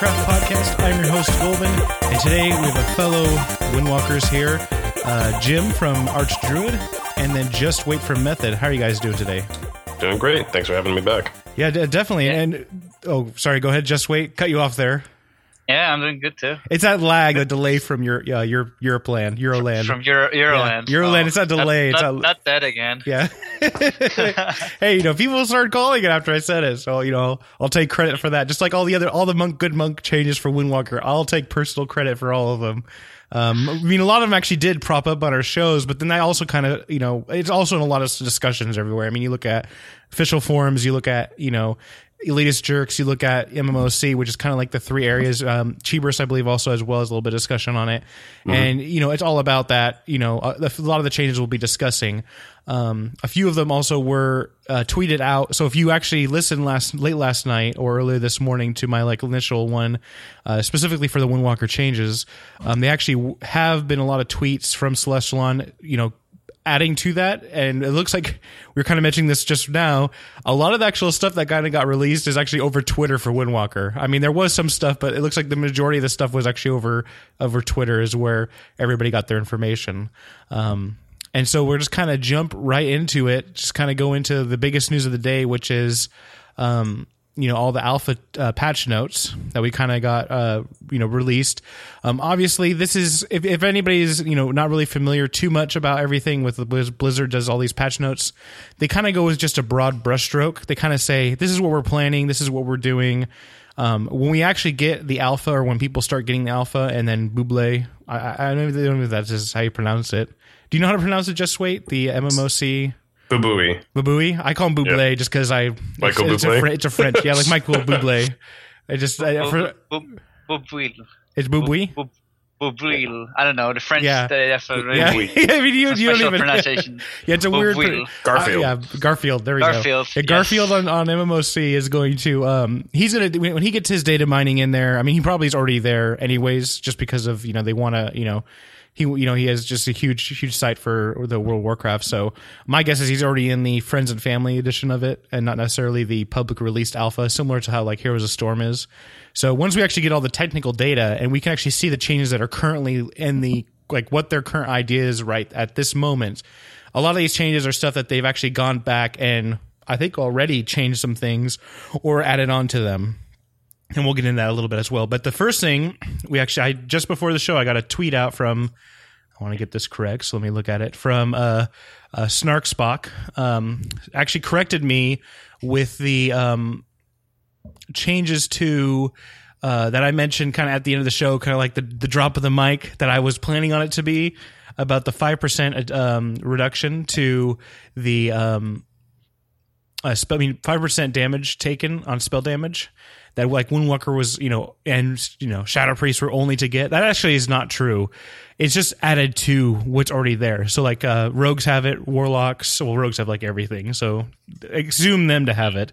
Warcraft podcast. I'm your host, Golden, and today we have a fellow Windwalkers here, uh, Jim from Arch Druid, and then Just Wait for Method. How are you guys doing today? Doing great. Thanks for having me back. Yeah, d- definitely. And oh, sorry, go ahead. Just wait. Cut you off there. Yeah, I'm doing good too. It's that lag, the delay from your yeah, your Europeland, Euroland. From Euro, Euroland. Yeah, Euroland, Oh, it's not delay, Not, it's not, not- that again. Yeah. hey, you know, people started calling it after I said it, so you know, I'll take credit for that. Just like all the other, all the monk, good monk changes for Windwalker, I'll take personal credit for all of them. Um, I mean, a lot of them actually did prop up on our shows, but then I also kind of, you know, it's also in a lot of discussions everywhere. I mean, you look at official forums, you look at, you know, elitist jerks, you look at MMOC, which is kind of like the three areas. Um, Cheeburst, I believe, also as well as a little bit of discussion on it. And, you know, it's all about that. You know, a, a lot of the changes we'll be discussing. Um, a few of them also were uh, tweeted out. So if you actually listened last late last night or earlier this morning to my like initial one, uh, specifically for the Windwalker changes, um, they actually have been a lot of tweets from Celestalon. You know, adding to that, and it looks like we were kind of mentioning this just now. A lot of the actual stuff that kind of got released is actually over Twitter for Windwalker. I mean, there was some stuff, but it looks like the majority of the stuff was actually over over Twitter, is where everybody got their information. Um, and so we're just kind of jump right into it, just kind of go into the biggest news of the day, which is. Um, you know all the alpha uh, patch notes that we kind of got uh, you know released. Um, obviously, this is if, if anybody's you know not really familiar too much about everything with Blizzard does all these patch notes, they kind of go with just a broad brushstroke. They kind of say this is what we're planning, this is what we're doing. Um, when we actually get the alpha, or when people start getting the alpha, and then Buble, I, I, I don't know if that's just how you pronounce it. Do you know how to pronounce it? Just wait, the MMOC. Boo-booey. Babui. I call him Buble just because I Michael it's, it's, a, Bublé? It's a French, yeah, like Michael Buble. I just I, for, Bubuil. it's Bubui. Bubuil. I don't know. The French, Yeah. they have a really Yeah, Bubuil. I mean you, you don't even. pronunciation. Yeah, it's a weird. Bubuil. Garfield. Uh, yeah, Garfield. There we Garfield, go. Yeah, yes. Garfield on, on MMOC is going to. Um, he's gonna when when he gets his data mining in there. I mean, he probably is already there anyways, just because of you know they want to you know. He, you know, he has just a huge, huge site for the World of Warcraft. So my guess is he's already in the friends and family edition of it, and not necessarily the public released alpha, similar to how like Heroes of Storm is. So once we actually get all the technical data and we can actually see the changes that are currently in the like what their current idea is right at this moment, a lot of these changes are stuff that they've actually gone back and I think already changed some things or added on to them. And we'll get into that a little bit as well. But the first thing we actually, I just before the show, I got a tweet out from. I want to get this correct, so let me look at it from uh, uh, Snark Spock. Um, actually corrected me with the um, changes to uh, that I mentioned kind of at the end of the show, kind of like the, the drop of the mic that I was planning on it to be about the 5% um, reduction to the, um, uh, spell, I mean, 5% damage taken on spell damage that like Windwalker was, you know, and, you know, Shadow Priest were only to get. That actually is not true. It's just added to what's already there. So like, uh, rogues have it, warlocks, well, rogues have like everything. So assume them to have it.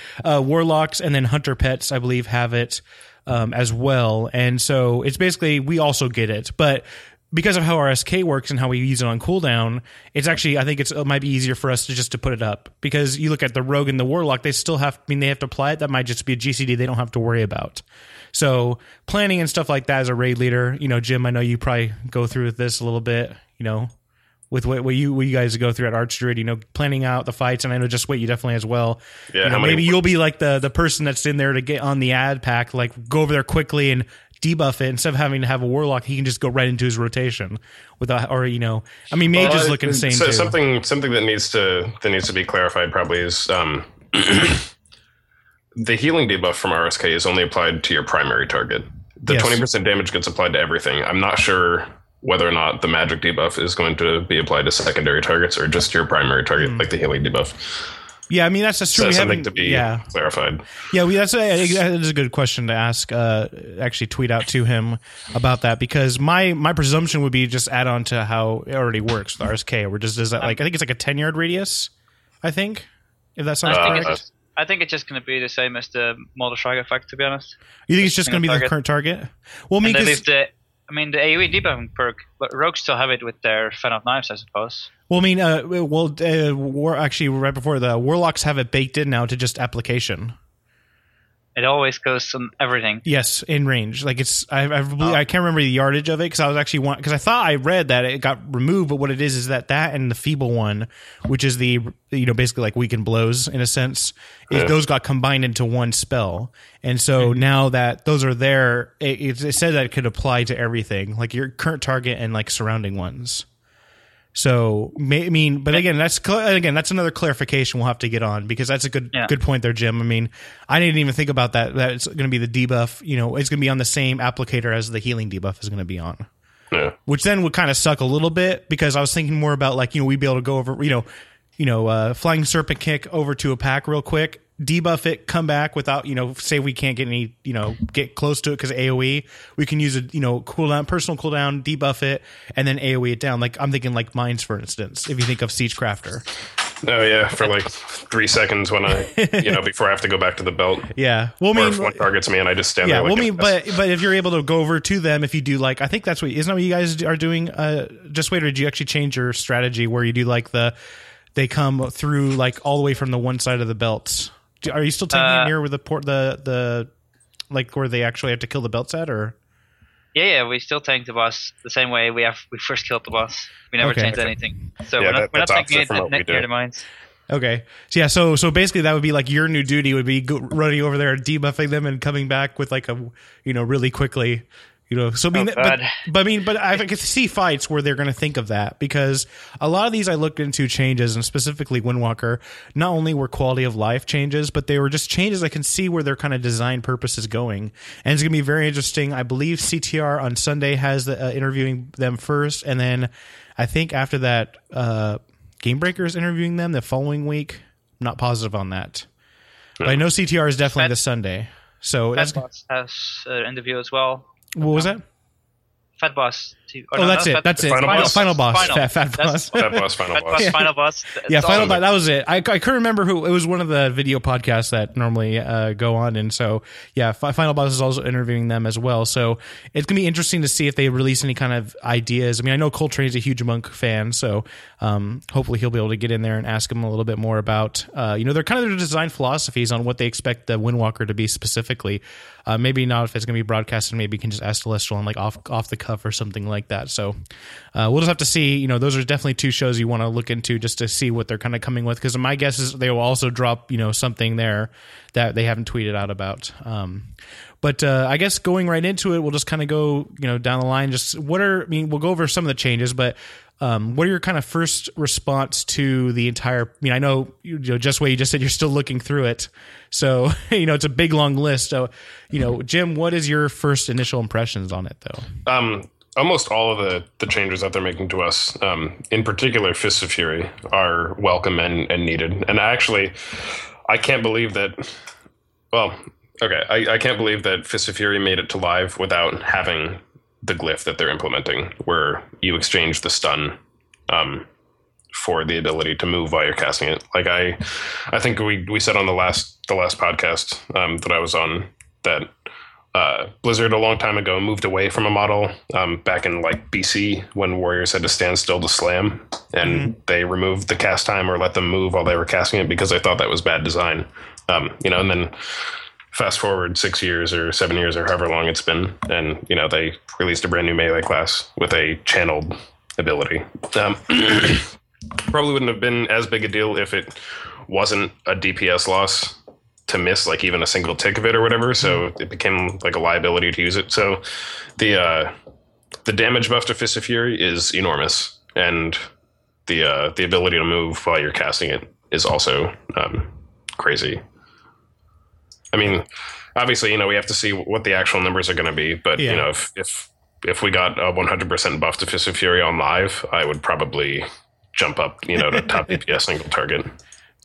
uh, warlocks and then hunter pets, I believe, have it um, as well. And so it's basically we also get it, but because of how our SK works and how we use it on cooldown, it's actually I think it's, it might be easier for us to just to put it up because you look at the rogue and the warlock, they still have. I mean, they have to apply it. That might just be a GCD they don't have to worry about. So planning and stuff like that as a raid leader, you know, Jim, I know you probably go through with this a little bit, you know, with what, what you what you guys go through at Archdruid, you know, planning out the fights, and I know just wait you definitely as well. Yeah, you know, maybe you'll be like the the person that's in there to get on the ad pack, like go over there quickly and debuff it instead of having to have a warlock. He can just go right into his rotation without, or you know, I mean, mages Well, look uh, insane so too. Something something that needs to that needs to be clarified probably is um, the healing debuff from RSK is only applied to your primary target. The Yes. twenty percent damage gets applied to everything. I'm not sure whether or not the magic debuff is going to be applied to secondary targets or just your primary target, Hmm. like the healing debuff. Yeah, I mean that's just true. So we something to be yeah, clarified. Yeah, we, that's a, that is a good question to ask. Uh, actually, tweet out to him about that because my my presumption would be just add on to how it already works with RSK. Or just is that like I think it's like a ten yard radius. I think if that sounds Uh, correct. I think it's just going to be the same as the Mortal Strike effect, to be honest. You think it's just going to be the current target? Well, I mean, And they 'cause- leave the, I mean, the AoE debuffing perk, but rogues still have it with their Fan of Knives, I suppose. well, I mean, uh, well, uh, war, actually, right before the warlocks have it baked in now to just application. It always goes on everything. Yes, in range. Like it's I I, believe, oh. I can't remember the yardage of it because I was actually want because I thought I read that it got removed, but what it is is that that and the feeble one, which is the you know basically like weakened blows in a sense, is Yeah. those got combined into one spell, and so mm-hmm. now that those are there, it, it, it said that it could apply to everything, like your current target and like surrounding ones. So, may, I mean, but again, that's again that's another clarification we'll have to get on because that's a good Yeah. good point there, Jim. I mean, I didn't even think about that. That it's going to be the debuff. You know, it's going to be on the same applicator as the healing debuff is going to be on, Yeah. which then would kind of suck a little bit because I was thinking more about like you know we'd be able to go over you know, you know, uh, flying serpent kick over to a pack real quick, debuff it, come back without you know, say we can't get any you know get close to it because AOE, we can use a you know cooldown, personal cooldown, debuff it, and then AOE it down. Like I'm thinking like mines for instance, if you think of Siegecrafter. Oh yeah, for like three seconds when I, you know, before I have to go back to the belt. Yeah, well, I Or mean, if one targets me and I just stand yeah, there. well, I like mean, but but if you're able to go over to them, if you do like, I think that's what isn't that what you guys are doing? Uh, just wait, or did you actually change your strategy where you do like the they come through like all the way from the one side of the belts? Do- Are you still taking Uh, it near where the port the the like where they actually have to kill the belts at, or Yeah, yeah, we still tank the boss the same way we have we first killed the boss. We never Okay. changed anything. So Yeah, we're not, that- we're not that's tanking opposite it from ne- near the mines. okay, so yeah, so so basically that would be like your new duty would be go, running over there and debuffing them and coming back with like a you know really quickly. You know, so I mean, Oh, but, but I mean, but I can see fights where they're going to think of that because a lot of these I looked into changes and specifically Windwalker, not only were quality of life changes, but they were just changes I can see where their kind of design purpose is going. And it's going to be very interesting. I believe CTR on Sunday has the uh, interviewing them first. And then I think after that, uh, Game Breaker is interviewing them the following week. I'm not positive on that. But I know CTR is definitely Fat- this Sunday. So Fat that's, has an interview as well. What was that? Fat boss. Too. Oh, that's it. That's it. Final Final, boss. final boss. Final. Fat, fat boss. that boss, final boss. boss, Yeah. final boss. Yeah, final boss. That was it. I, I couldn't remember who. It was one of the video podcasts that normally uh, go on, and so yeah, final boss is also interviewing them as well. So it's gonna be interesting to see if they release any kind of ideas. I mean, I know Coltrane is a huge Monk fan, so um, hopefully he'll be able to get in there and ask him a little bit more about uh, you know their kind of their design philosophies on what they expect the Windwalker to be specifically. Uh, maybe not if it's going to be broadcasted. Maybe you can just ask Celestalon like off off the cuff or something like that. So uh, we'll just have to see. You know, those are definitely two shows you want to look into just to see what they're kind of coming with. Because my guess is they will also drop you know something there that they haven't tweeted out about. Um, but uh, I guess going right into it, we'll just kind of go you know down the line. Just what are I mean, we'll go over some of the changes, but. Um, what are your kind of first response to the entire? I mean, I know you know just what you just said. You're still looking through it, so you know it's a big long list. So, you know, Jim, what is your first initial impressions on it, though? Um, almost all of the, the changes that they're making to us, um, in particular Fists of Fury, are welcome and, and needed. And actually, I can't believe that. Well, okay, I, I can't believe that Fists of Fury made it to live without having the glyph that they're implementing, where you exchange the stun um, for the ability to move while you're casting it. Like I, I think we we said on the last the last podcast um, that I was on that uh, Blizzard a long time ago moved away from a model um, back in like BC when warriors had to stand still to slam, and they removed the cast time or let them move while they were casting it because they thought that was bad design. Um, you know, and then fast forward six years or seven years or however long it's been, and you know they released a brand new melee class with a channeled ability. Um, probably wouldn't have been as big a deal if it wasn't a DPS loss to miss like even a single tick of it or whatever. So it became like a liability to use it. So the uh, the damage buff to Fist of Fury is enormous, and the uh, the ability to move while you're casting it is also um, crazy. I mean, obviously, you know, we have to see what the actual numbers are going to be, but Yeah. you know, if if if we got a 100% buff to Fist of Fury on live, I would probably jump up, you know, to top DPS single target.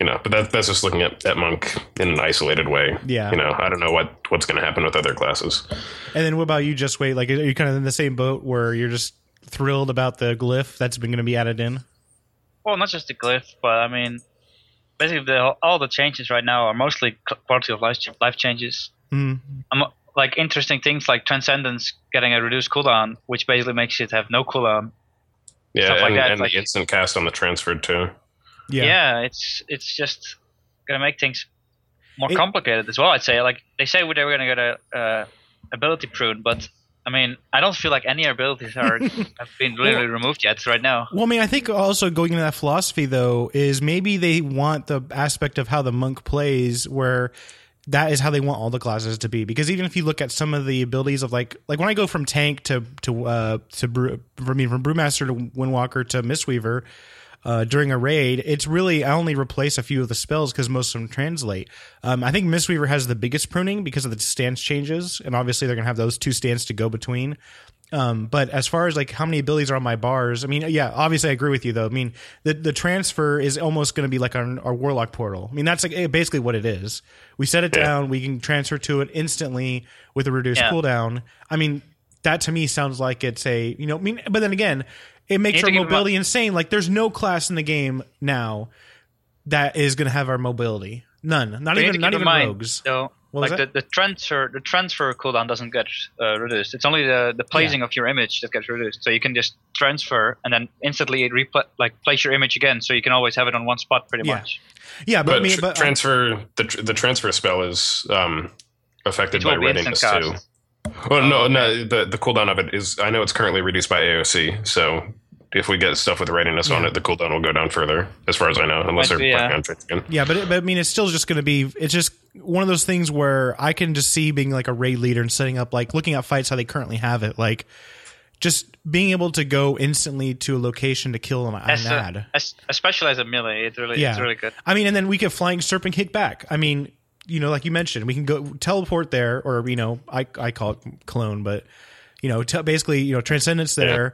You know, but that, that's just looking at, at Monk in an isolated way. Yeah. You know, I don't know what what's going to happen with other classes. And then what about you? Just wait. Like, are you kind of in the same boat where you're just thrilled about the glyph that's been going to be added in? Well, not just the glyph, but I mean, basically the, all the changes right now are mostly c- quality of life, life changes. Hmm. Um, like interesting things like Transcendence getting a reduced cooldown, which basically makes it have no cooldown. Yeah, Stuff like and, that, and like- the instant cast on the transferred too. Yeah. Yeah, it's it's just gonna make things more It- complicated as well. I'd say like they say they were going to get a uh, ability prune, but I mean I don't feel like any abilities are have been really removed yet right now. Well, I mean, I think also going into that philosophy though is maybe they want the aspect of how the monk plays where that is how they want all the classes to be because even if you look at some of the abilities of like like when I go from tank to to uh to brew, I mean from brewmaster to windwalker to mistweaver uh, during a raid, it's really I only replace a few of the spells because most of them translate. Um, I think Mistweaver has the biggest pruning because of the stance changes, and obviously they're gonna have those two stands to go between. Um, but as far as like how many abilities are on my bars, I mean, yeah, obviously I agree with you though. I mean, the the transfer is almost going to be like our, our warlock portal. I mean, that's like basically what it is. We set it Yeah. down, we can transfer to it instantly with a reduced Yeah. cooldown. I mean, that to me sounds like it's a you know, I mean, but then again, it makes our to keep in mobility insane. Like, there's no class in the game now that is going to have our mobility. None, not You even to not keep even mind, rogues. though, What was like the, the transfer the transfer cooldown doesn't get uh, reduced. It's only the the placing of your image that gets reduced. So you can just transfer and then instantly repl- like place your image again. So you can always have it on one spot pretty Yeah. much. Yeah, but, But, I mean, tr- but transfer the tr- the transfer spell is um, affected by readiness too. cast. Well, no, Oh, no. The the cooldown of it is. I know it's currently reduced by AOC. So if we get stuff with readiness on it, the cooldown will go down further, as far as I know, unless Might they're be, working yeah. on again. Yeah, but, it, but I mean, it's still just going to be. It's just one of those things where I can just see being like a raid leader and setting up, like looking at fights how they currently have it, like just being able to go instantly to a location to kill them. I'm As, a, mad. as especially as a melee, it's really Yeah. it's really good. I mean, and then we get flying serpent kick back. I mean, you know, like you mentioned, we can go teleport there, or you know, I I call it clone, but you know, te- basically, you know, transcendence there,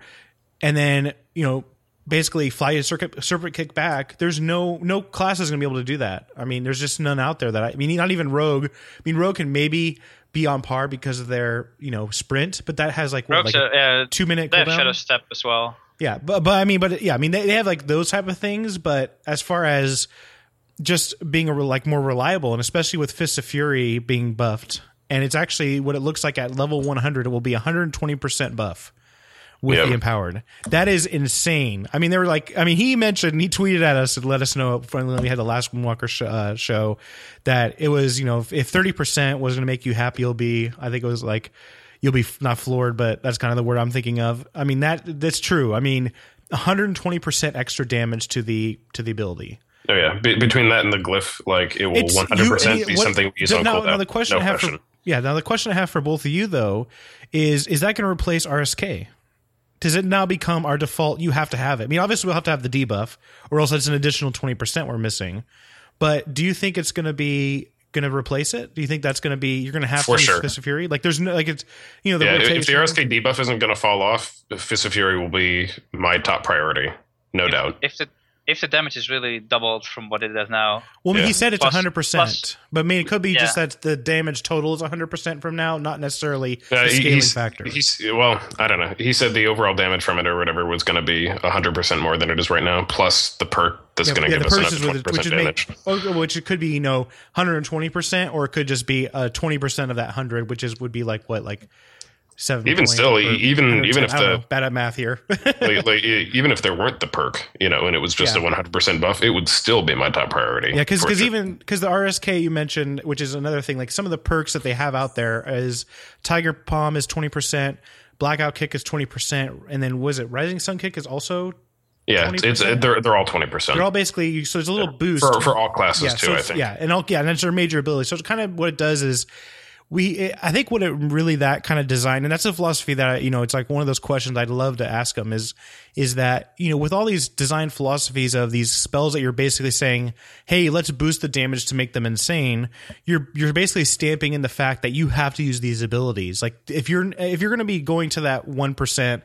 and then you know, basically fly a circuit serpent kick back. There's no no class is gonna be able to do that. I mean, there's just none out there that I, I mean, not even rogue. I mean, rogue can maybe be on par because of their you know sprint, but that has like what, Rogues, like a uh, two minute they have cooldown. shadow step as well. Yeah, but but I mean, but yeah, I mean, they, they have like those type of things. But as far as just being a like more reliable, and especially with Fist of Fury being buffed, and it's actually what it looks like at level 100, it will be 120 percent buff with Yep. the empowered. That is insane. I mean, they were like, I mean, he mentioned he tweeted at us and let us know when we had the last Moonwalker sh- uh, show that it was you know if 30 percent was going to make you happy, you'll be. I think it was like you'll be f- not floored, but that's kind of the word I'm thinking of. I mean that that's true. I mean, 120 percent extra damage to the to the ability. Oh yeah, Be- between that and the glyph, like it will It's- one hundred you- percent be what- something we use on now, now the question no I have question. for yeah, now the question I have for both of you though is is that going to replace RSK? Does it now become our default? You have to have it. I mean, obviously we'll have to have the debuff, or else it's an additional twenty percent we're missing. But do you think it's going to be going to replace it? Do you think that's going to be you're going to have For to use sure. Fist of Fury? Like, there's no like it's you know the yeah, if- if the. RSK debuff isn't going to fall off, Fist of Fury will be my top priority, no doubt. If the if the damage is really doubled from what it is now, Well, Yeah. he said it's Plus- 100%, plus- but I mean, it could be just that the damage total is 100% from now, not necessarily Uh, the scaling he's, factor. He's well, I don't know. He said the overall damage from it or whatever was going to be hundred percent more than it is right now, plus the perk that's going to yeah, give the us another with twenty it, which percent damage. make, which it could be you know 120%, or it could just be uh, 20% of that 100, which is would be like what like seven. Even still, even- 110. even if the- know, bad at math here. like, like, even if there weren't the perk, you know, and it was just Yeah. a one hundred percent buff, it would still be my top priority. Yeah, because for sure. even because the RSK you mentioned, which is another thing, like some of the perks that they have out there is Tiger Palm is twenty percent, Blackout Kick is twenty percent, and then was it Rising Sun Kick is also yeah, it's, it's 20%? they're they're all twenty percent they're all basically so there's a little boost for for all classes yeah, too. so I think. yeah, and all, yeah, and that's their major ability. So it's kind of what it does is we I think what it really that kind of design and that's a philosophy that I, you know it's like one of those questions I'd love to ask them is is that you know with all these design philosophies of these spells that you're basically saying hey let's boost the damage to make them insane you're you're basically stamping in the fact that you have to use these abilities. Like if you're if you're going to be going to that 1%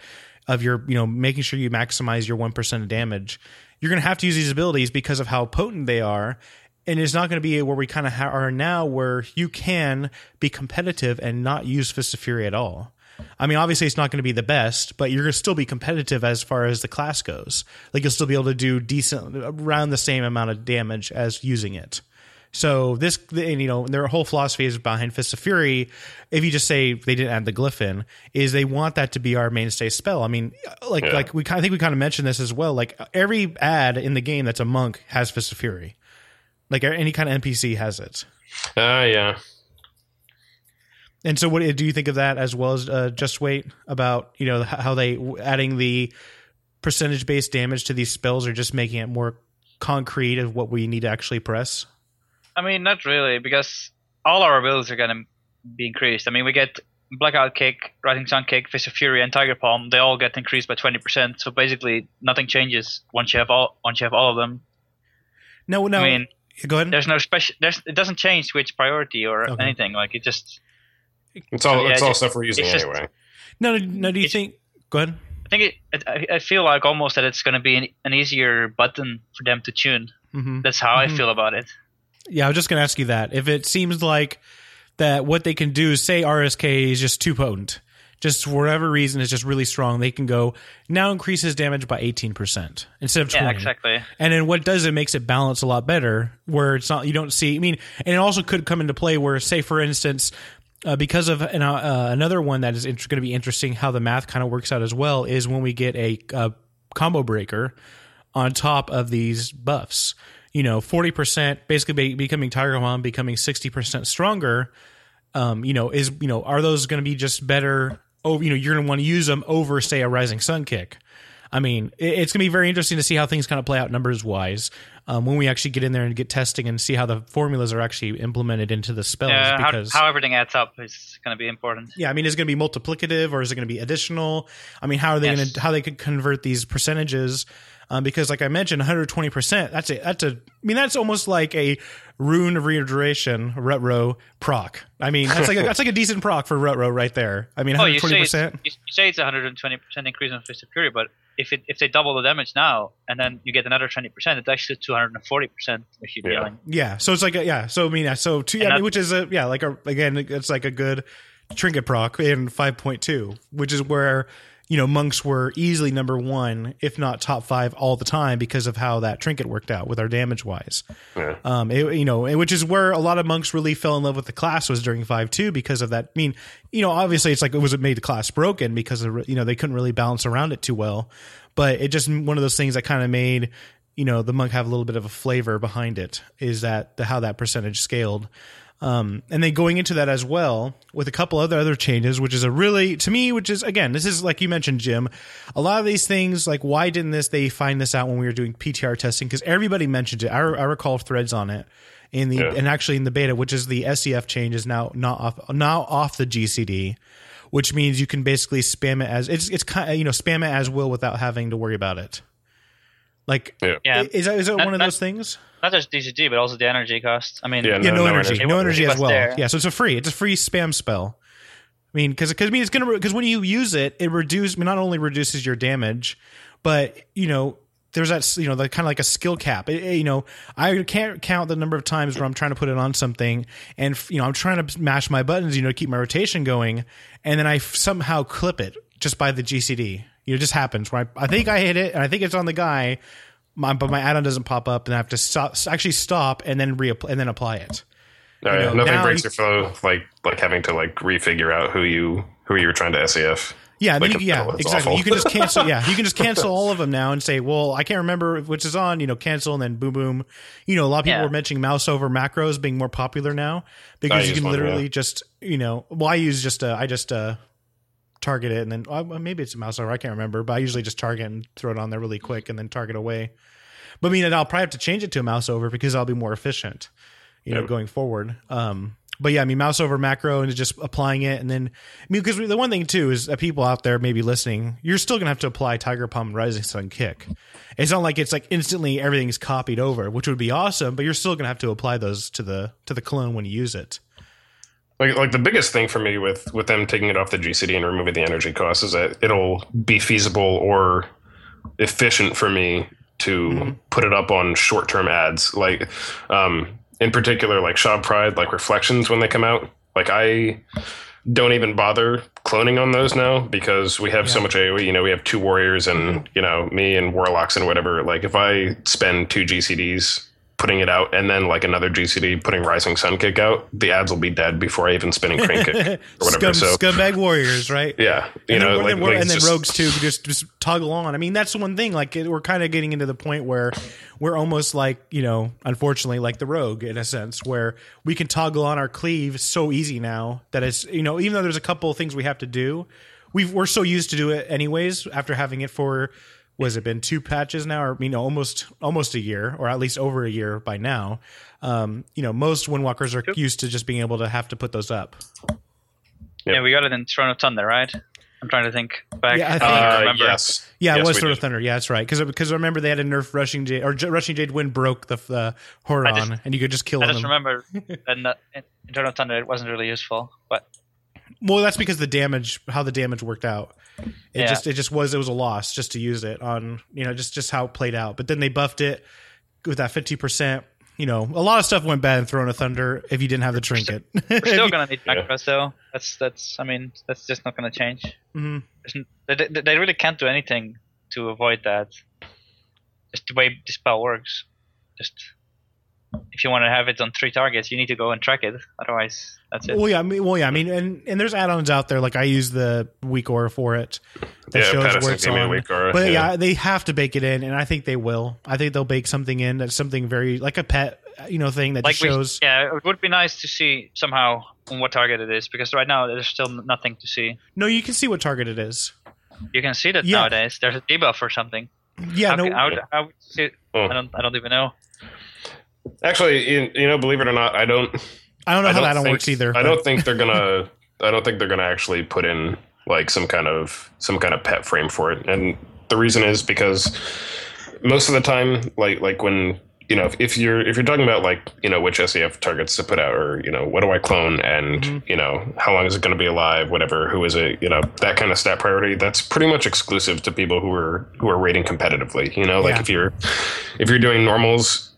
of your you know making sure you maximize your 1% of damage you're going to have to use these abilities because of how potent they are and it's not going to be where we kind of ha- are now where you can be competitive and not use fist of fury at all i mean obviously it's not going to be the best but you're going to still be competitive as far as the class goes like you'll still be able to do decent around the same amount of damage as using it so this, and you know, their whole philosophy is behind Fist of Fury. If you just say they didn't add the glyph in, is they want that to be our mainstay spell. I mean, like Yeah. like we kind of think we kind of mentioned this as well. Like every ad in the game that's a monk has Fist of Fury. Like any kind of NPC has it. Uh, yeah. And so, what do you think of that as well as uh, just wait about you know how they adding the percentage based damage to these spells are just making it more concrete of what we need to actually press? I mean, not really, because all our abilities are going to be increased. I mean, we get Blackout Kick, Rising Sun Kick, Fist of Fury, and Tiger Palm. They all get increased by twenty percent. So basically, nothing changes once you have all once you have all of them. No, no. I mean, go ahead. there's no special. There's it doesn't change which priority or Okay. anything. Like it just. It's all Yeah, it's all just- stuff we're using it's just- anyway. No, no, no. Do you think? Go ahead. I think it. it I, I feel like almost that it's going to be an, an easier button for them to tune. hmm That's how Mhm. I feel about it. Yeah, I was just going to ask you that. If it seems like that what they can do is say RSK is just too potent, just for whatever reason is just really strong, they can go now increase his damage by 18% instead of 20. Yeah, exactly. And then what it does it makes it balance a lot better where it's not you don't see I mean and it also could come into play where say for instance uh, because of an, uh, another one that is int- going to be interesting how the math kind of works out as well is when we get a, uh combo breaker on top of these buffs you know 40% basically be, becoming tiger palm becoming 60% stronger um, you know is you know are those going to be just better over you know you're going to want to use them over say a rising sun kick I mean, it's going to be very interesting to see how things kind of play out numbers wise um, when we actually get in there and get testing and see how the formulas are actually implemented into the spells. Yeah, how, how everything adds up is going to be important. yeah, I mean, is it going to be multiplicative or is it going to be additional? I mean, how are they Yes. going to how they could convert these percentages? Um, because, like I mentioned, 120 percent. That's a that's a. I mean, that's almost like a Rune of Re-Origination retro proc. I mean, that's like a, that's like a decent proc for retro right there. I mean, Oh, 120 say it's, percent. you you say it's 120 percent increase on Fist of Fury, but if it if they double the damage now and then you get another 20 percent, it's actually 240 percent if you're Yeah. dealing. Yeah, so it's like a, yeah, so I mean, yeah, so two, And I mean, which is a yeah, like a again, it's like a good trinket proc in five point two, which is where you know monks were easily number one, if not top five all the time because of how that trinket worked out with our damage wise. Yeah. Um, it, you know, which is where a lot of monks really fell in love with the class was during five two because of that. I mean, you know, obviously it's like it was it made the class broken because of you know they couldn't really balance around it too well, but it just one of those things that kind of made you know the monk have a little bit of a flavor behind it is that the how that percentage scaled. Um, and then going into that as well with a couple other other changes, which is a really to me, which is again, this is like you mentioned, Jim. A lot of these things, like why didn't this they find this out when we were doing PTR testing? Because everybody mentioned it. I, I recall threads on it in the Yeah. and actually in the beta, which is the SEF change is now not off now off the GCD, which means you can basically spam it as it's it's kind of you know spam it as will without having to worry about it. Like, Yeah. Yeah, is that is that That- one of that- those things? not just DCG, but also the energy cost. I mean, Yeah, yeah, no, no energy, energy. no energy as well. there? Yeah, so it's a free, it's a free spam spell. I mean, because because I mean it's gonna because when you use it, it reduces not only reduces your damage, but you know there's that you know the kind of like a skill cap. It- it- you know, I can't count the number of times where I'm trying to put it on something, and you know I'm trying to mash my buttons, you know, to keep my rotation going, and then I f- somehow clip it just by the GCD. You know, it just happens where I, I think I hit it, and I think it's on the guy, my, but my add-on doesn't pop up, and I have to stop, actually stop and then re and then apply it. No, yeah, know, nothing breaks you- your flow like like having to like refigure out who you who you were trying to SEF. Yeah, Like you, yeah, pedal, it's exactly. awful. You can just cancel. Yeah, you can just cancel all of them now and say, "Well, I can't remember which is on." You know, cancel and then boom, boom. You know, a lot of people Yeah. were mentioning mouse over macros being more popular now I because you use can one, literally yeah. just, you know, well, I use just, uh, I just uh, target it and then uh, maybe it's a mouse over. I can't remember, but I usually just target and throw it on there really quick and then target away. But I mean, and I'll probably have to change it to a mouse over because I'll be more efficient, you know, going forward. Um, but yeah, I mean, mouse over macro and just applying it, and then I mean, because the one thing too is that people out there maybe listening, you're still gonna have to apply Tiger Palm and Rising Sun Kick. It's not like it's like instantly everything's copied over, which would be awesome, but you're still gonna have to apply those to the to the clone when you use it. Like like the biggest thing for me with with them taking it off the GCD and removing the energy cost is that it'll be feasible or efficient for me to Mm-hmm. put it up on short term ads. Like um in particular like Sha of Pride, like reflections when they come out. Like I don't even bother cloning on those now because we have so much AoE. You know, we have two warriors and you know me and warlocks and whatever. Like if I spend two GCDs putting it out and then like another GCD putting Rising Sun kick out, the ads will be dead before I even spinning crane kick or whatever. Scum, so scumbag warriors, right? yeah, you and know, then, like, and, like and then just- rogues too just just toggle on. I mean, that's the one thing. Like we're kind of getting into the point where we're almost like you know, unfortunately, like the rogue in a sense, where we can toggle on our cleave so easy now that it's you know, even though there's a couple of things we have to do, we we're so used to do it anyways after having it for. Was it been two patches now, or you know, almost almost a year, or at least over a year by now? Um, you know, most windwalkers are used to just being able to have to put those up. Yep. Yeah, we got it in Throne of Thunder, right? I'm trying to think back. Yeah, I I think- don't uh, remember. yes, Yeah, Yes, it was we Throne of. Thunder. Yeah, that's right. Because because i remember they had a nerf rushing jade or J- rushing jade wind broke the the Horridon, just- and you could just kill I them. just remember that not- in in Throne Thunder it wasn't really useful, but well, that's because the damage, how the damage worked out. It Yeah. just it just was it was a loss just to use it on you know just just how it played out. But then they buffed it with that fifty percent. You know, a lot of stuff went bad in Throne of Thunder if you didn't have the trinket. we're If still gonna need back Yeah. though. That's that's. I mean, that's just not gonna change. Mhm. They, they, they really can't do anything to avoid that. Just the way the spell works. Just if you want to have it on three targets, you need to go and track it. Otherwise, that's it. Well, yeah, I mean, well, yeah, I mean, and and there's add-ons out there. Like I use the weak aura for it. That Yeah, shows Patterson where it's gave on. weak aura, But yeah. yeah. they have to bake it in, and I think they will. I think they'll bake something in that's something very like a pet, you know, thing that like just we, shows. yeah, it would be nice to see somehow on what target it is because right now there's still nothing to see. No, you can see what target it is. You can see that Yeah. nowadays. There's a debuff or something. Yeah, how, no, can- how, how see? Oh. I don't. I don't even know. Actually, you, you know, believe it or not, I don't. I don't know I how don't that think, works either. I but- don't think they're gonna. I don't think they're gonna actually put in like some kind of some kind of pet frame for it, and the reason is because most of the time, like like when you know if, if you're if you're talking about like you know which SEF targets to put out, or you know what do I clone, and Mhm. you know how long is it going to be alive, whatever, who is it, you know that kind of stat priority. That's pretty much exclusive to people who are who are rating competitively. You know, like Yeah. if you're if you're doing normals.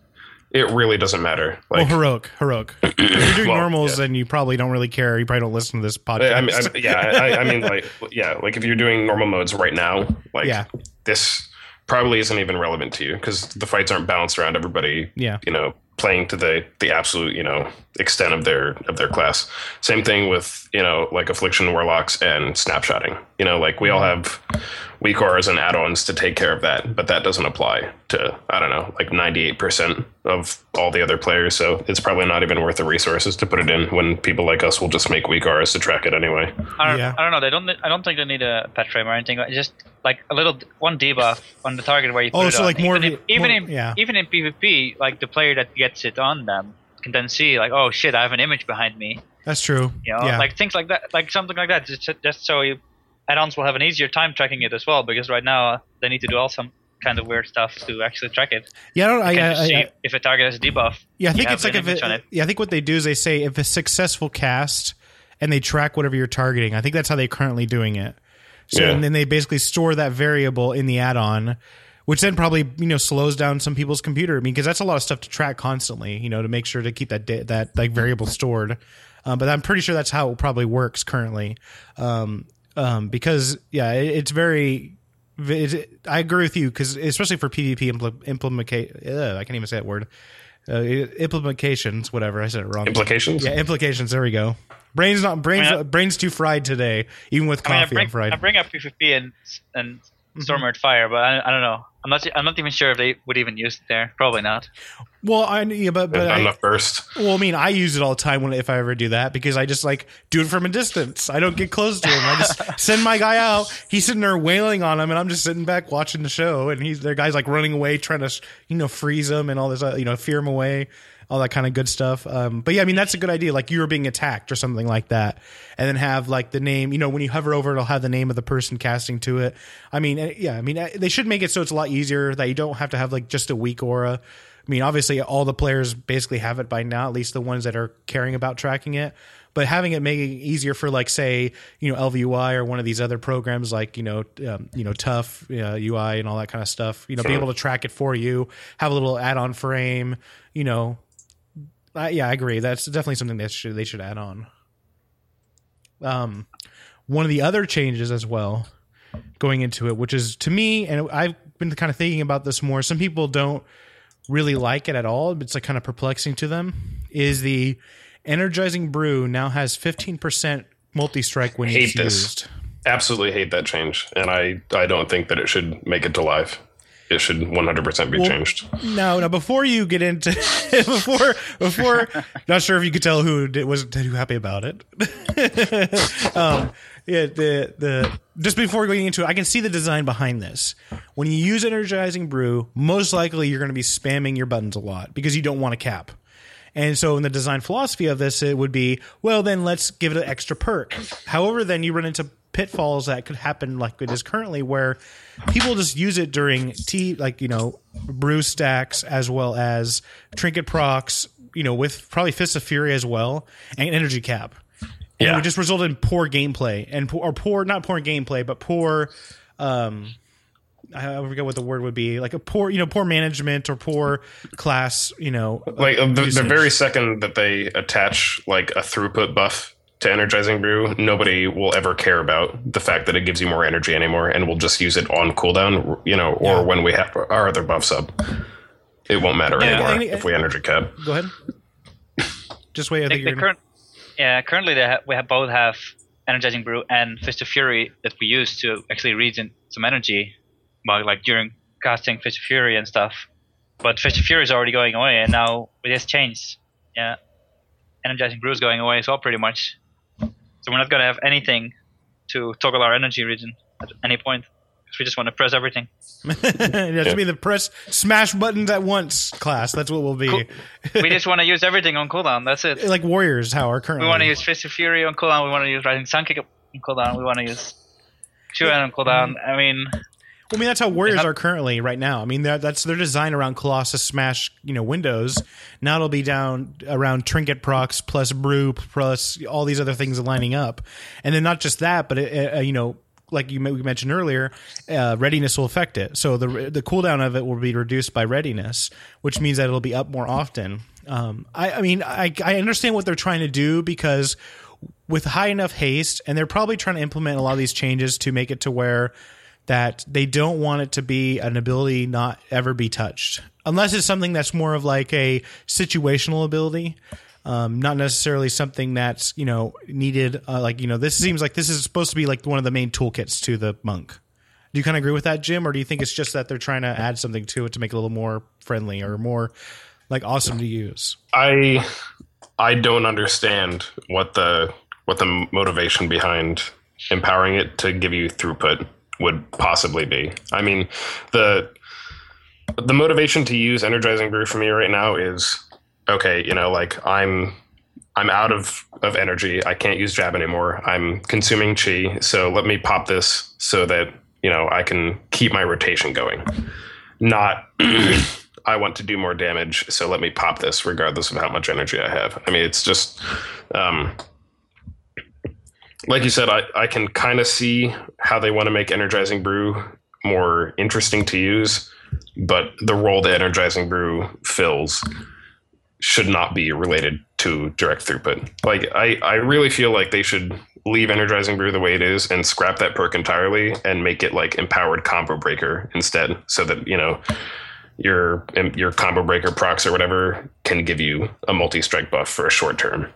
It really doesn't matter. Like, well, heroic, heroic. If you're doing Well, normals, yeah. then you probably don't really care. You probably don't listen to this podcast. I mean, I, yeah, I, I mean, like, yeah, like if you're doing normal modes right now, like Yeah. this probably isn't even relevant to you because the fights aren't balanced around everybody. Yeah. you know, playing to the the absolute you know extent of their of their class. Same thing with you know like affliction warlocks and snapshotting. You know, like we all mm-hmm. have weak auras and add-ons to take care of that, but that doesn't apply to I don't know like 98% of all the other players. So it's probably not even worth the resources to put it in when people like us will just make weak auras to track it anyway. I don't, Yeah. I don't know. They don't. I don't think they need a pet frame or anything. Just like a little one debuff on the target where you oh, put Oh, it so on. like more even, of if, even more- in yeah. even in PvP, like the player that gets it on them can then see like, oh shit, I have an image behind me. That's true. You know, yeah. like things like that, like something like that. Just, just so you add-ons will have an easier time tracking it as well, because right now uh, they need to do all some kind of weird stuff to actually track it. yeah, I don't. I, You I, can see I, if a target has a debuff. yeah, I think it's like if it, it. yeah, I think what they do is they say if a successful cast and they track whatever you're targeting. I think that's how they're currently doing it. So Yeah. and then they basically store that variable in the add-on, which then probably you know slows down some people's computer. I mean, because that's a lot of stuff to track constantly. You know, to make sure to keep that da- that like variable stored. Um, but I'm pretty sure that's how it probably works currently. Um, um, because yeah, it, it's very. It's, I agree with you because especially for PvP impl- implement. Uh, I can't even say that word. Uh, implications, whatever. I said it wrong. Implications. Yeah, implications. There we go. Brains not brains. I mean, brains too fried today, even with I mean, I coffee. bring, I'm fried. I bring up PvP and and Mm-hmm. Storm, Earth, and Fire, but I, I don't know. I'm not. I'm not even sure if they would even use it there. Probably not. well, I yeah, but but on I, the first. well, I mean, I use it all the time when if I ever do that because I just like do it from a distance. I don't get close to him. I just send my guy out. He's sitting there wailing on him, and I'm just sitting back watching the show. And he's their guys like running away, trying to you know freeze him and all this, uh, you know, fear him away. All that kind of good stuff. Um, but yeah, I mean that's a good idea. Like you were being attacked or something like that, and then have like the name. You know, when you hover over, it, it'll have the name of the person casting to it. I mean, eh, yeah, I mean eh, they should make it so it's a lot easier that you don't have to have like just a weak aura. I mean, obviously, all the players basically have it by now, at least the ones that are caring about tracking it. But having it make it easier for, like, say, you know, ElvUI or one of these other programs, like you know, um, you know, Tough uh, UI and all that kind of stuff. You know, be able to track it for you, have a little add-on frame. You know, uh, yeah, I agree. That's definitely something that should they should add on. Um, one of the other changes as well going into it, which is to me, and I've been kind of thinking about this more. Some people don't really like it at all. It's like kind of perplexing to them. Is the energizing brew now has 15% multi strike when Hate it's this. used. Absolutely hate that change, and I I don't think that it should make it to live. It should 100% be Well- changed. No, no. Before you get into before before, not sure if you could tell who did, wasn't too happy about it. um, yeah, the the just before going into it, I can see the design behind this. When you use energizing brew, most likely you're going to be spamming your buttons a lot because you don't want to cap. And so, in the design philosophy of this, it would be, well, then let's give it an extra perk. However, then you run into pitfalls that could happen, like it is currently, where people just use it during tea, like you know, brew stacks as well as trinket procs, you know, with probably Fist of Fury as well, and energy cap. And it Yeah. would just result in poor gameplay and poor, or poor, not poor gameplay, but poor. Um, I I forget what the word would be, like a poor, you know, poor management or poor class, you know, Like uh, the, the very second that they attach like a throughput buff to energizing brew, nobody will ever care about the fact that it gives you more energy anymore, and we'll just use it on cooldown, you know, or Yeah. when we have our other buffs up. It won't matter Yeah. anymore I- if we uh, energy cap. Go ahead. Just wait. I The, think the you're. current, yeah, currently they ha- we have both have energizing brew and fist of fury that we use to actually regen some energy, well, like during casting fist of fury and stuff. But fist of fury is already going away, and now with this change, yeah, energizing brew is going away as well, pretty much. So we're not gonna have anything to toggle our energy regen at any point because we just want to press everything. it has to be the press smash buttons at once class. That's what we'll be. Cool. we just want to use everything on cooldown. That's it. like warriors, how are currently. We want to use Fist of Fury on cooldown. We want to use Rising Sun Kick on cooldown. We want to use Xuen on cooldown. I mean, I mean, that's how warriors have- are currently right now. I mean, that- that's their design around Colossus Smash, you know, Windows. Now it'll be down around Trinket procs plus Brew plus all these other things lining up, and then not just that, but uh, uh, you know, like you we mentioned earlier, uh, readiness will affect it. So the the cooldown of it will be reduced by readiness, which means that it'll be up more often. Um, I, I mean, I, I understand what they're trying to do because with high enough haste, and they're probably trying to implement a lot of these changes to make it to where that they don't want it to be an ability not ever be touched. Unless it's something that's more of like a situational ability um, not necessarily something that's you know needed uh, like you know this seems like this is supposed to be like one of the main toolkits to the monk. Do you kind of agree with that jim or do you think it's just that they're trying to add something to it to make it a little more friendly or more like awesome to use? I I don't understand what the what the motivation behind empowering it to give you throughput would possibly be. I mean, the the motivation to use energizing brew for me right now is okay, you know, like I'm I'm out of, of energy. I can't use jab anymore. I'm consuming chi, so let me pop this so that, you know, I can keep my rotation going. Not I want to do more damage, so let me pop this regardless of how much energy I have. I mean, it's just um, like you said, I, I can kind of see how they want to make energizing brew more interesting to use, but the role that energizing brew fills should not be related to direct throughput. Like I, I really feel like they should leave energizing brew the way it is and scrap that perk entirely and make it like empowered combo breaker instead, so that you know your your combo breaker procs or whatever can give you a multi strike buff for a short term.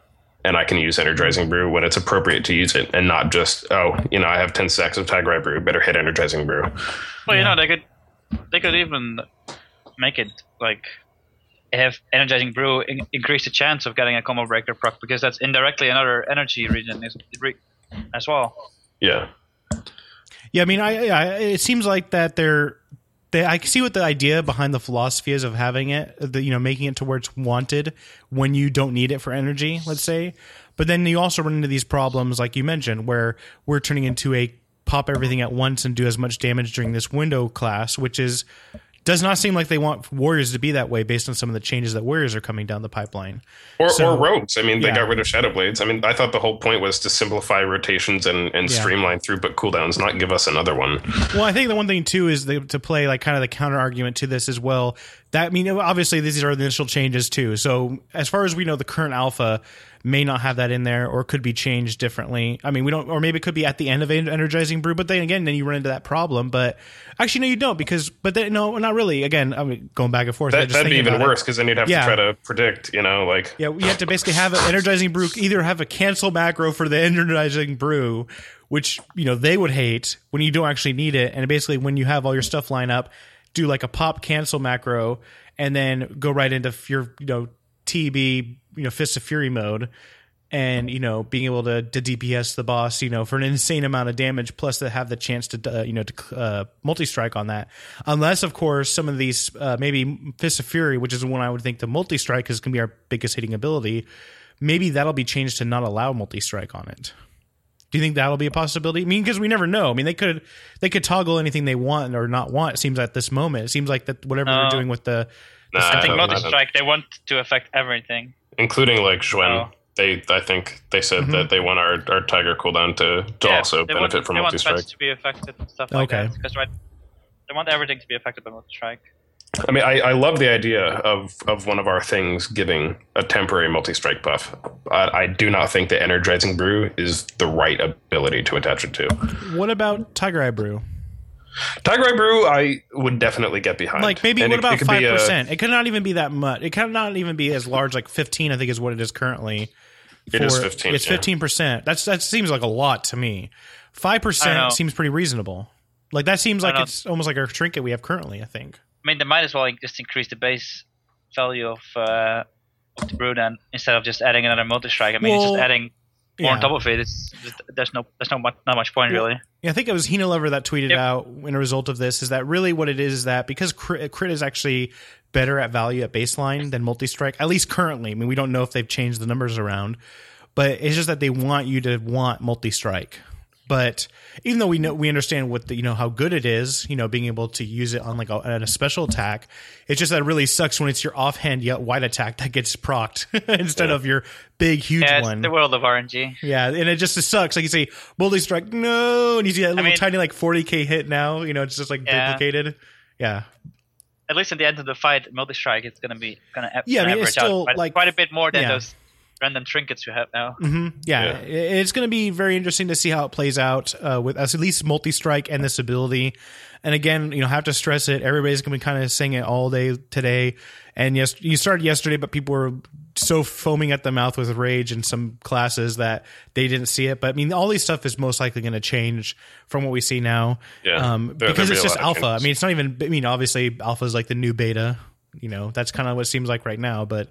And I can use energizing brew when it's appropriate to use it, and not just oh, you know, I have ten stacks of Tiger Eye brew, better hit energizing brew. well, you know, they could they could even make it like have energizing brew in- increase the chance of getting a combo breaker proc because that's indirectly another energy regen is, as well. Yeah, Yeah, I mean, I, yeah, it seems like that they're. They, I see what the idea behind the philosophy is of having it, the, you know, making it to where it's wanted when you don't need it for energy, let's say. But then you also run into these problems, like you mentioned, where we're turning into a pop everything at once and do as much damage during this window class, which is does not seem like they want warriors to be that way based on some of the changes that warriors are coming down the pipeline. or So- or rogues. I mean, they yeah. got rid of shadow blades. I mean, I thought the whole point was to simplify rotations and and Yeah. streamline throughput cooldowns, not give us another one. Well, I think the one thing too is the, to play like kind of the counter argument to this as well. That I mean, obviously these are the initial changes too. So as far as we know, the current alpha, may not have that in there or could be changed differently. I mean, we don't, or maybe it could be at the end of an energizing brew, but then again, then you run into that problem. But actually, no, you don't because, but then, no, not really. Again, I mean, going back and forth. That, that'd be even worse because then you'd have Yeah. to try to predict, you know, like Yeah, you have to basically have an energizing brew, either have a cancel macro for the energizing brew, which, you know, they would hate when you don't actually need it. And basically, when you have all your stuff line up, do like a pop cancel macro and then go right into your, you know, TB, you know, Fist of Fury mode and, you know, being able to, to DPS the boss, you know, for an insane amount of damage, plus to have the chance to, uh, you know, to uh, multi strike on that. Unless, of course, some of these, uh, maybe Fist of Fury, which is the one I would think the multi strike is going to be our biggest hitting ability, maybe that'll be changed to not allow multi strike on it. Do you think that'll be a possibility? I mean, because we never know. I mean, they could they could toggle anything they want or not want. It seems at this moment. It seems like that whatever No. they're doing with the nah, I think don't- multi strike they want to affect everything. including like Xuen. Oh. They, I think they said Mhm. that they want our, our Tiger cooldown to, to also benefit want, from multi strike. threats to be affected and stuff like Okay. that. Because right, they want everything to be affected by multi strike. I mean, I, I love the idea of, of one of our things giving a temporary multi strike buff. I, I do not think the energizing brew is the right ability to attach it to. what about Tiger Eye Brew? Tiger Eye Brew, I would definitely get behind. Like maybe And what it- it about could five percent? It could not even be that much. It could not even be as large. Like fifteen, I think, is what it is currently. It is 15, It's yeah. fifteen percent. That's that seems like a lot to me. Five percent seems pretty reasonable. Like that seems like it's almost like our trinket we have currently. I think. I mean, they might as well just increase the base value of uh, of the brew then instead of just adding another multi strike. I mean, it's Well, just adding more on top of it. It's just, there's no there's no much, not much point really. Yeah, I think it was Hina Lover that tweeted Yep. out in a result of this is that really what it is is that because crit, crit is actually better at value at baseline than multi strike, at least currently. I mean, we don't know if they've changed the numbers around, but it's just that they want you to want multi strike. But even though we know we understand what the, you know how good it is, you know, being able to use it on like a, on a special attack, it's just that it really sucks when it's your offhand yet wide attack that gets procced instead of your big huge Yeah, one. the world of RNG. Yeah, and it just it sucks. Like you say, multi strike, no, and you see that little mean- tiny like forty k hit now. You know, it's just like Yeah. duplicated. Yeah, At least at the end of the fight, multi strike it's gonna be gonna a- Yeah, I mean, it's still, out quite, like- quite a bit more than yeah. those random trinkets you have now. hmm yeah. Yeah. It's going to be very interesting to see how it plays out uh, with us, at least multi strike and this ability. And again, you know, have to stress it. Everybody's going to be kind of saying it all day today. And yes, you started yesterday, but people were so foaming at the mouth with rage in some classes that they didn't see it. But I mean, all these stuff is most likely going to change from what we see now. Yeah. um, There- because there'll it's be just lot of alpha. I mean, it's not even. I mean, obviously, alpha is like the new beta. You know, that's kind of what it seems like right now. But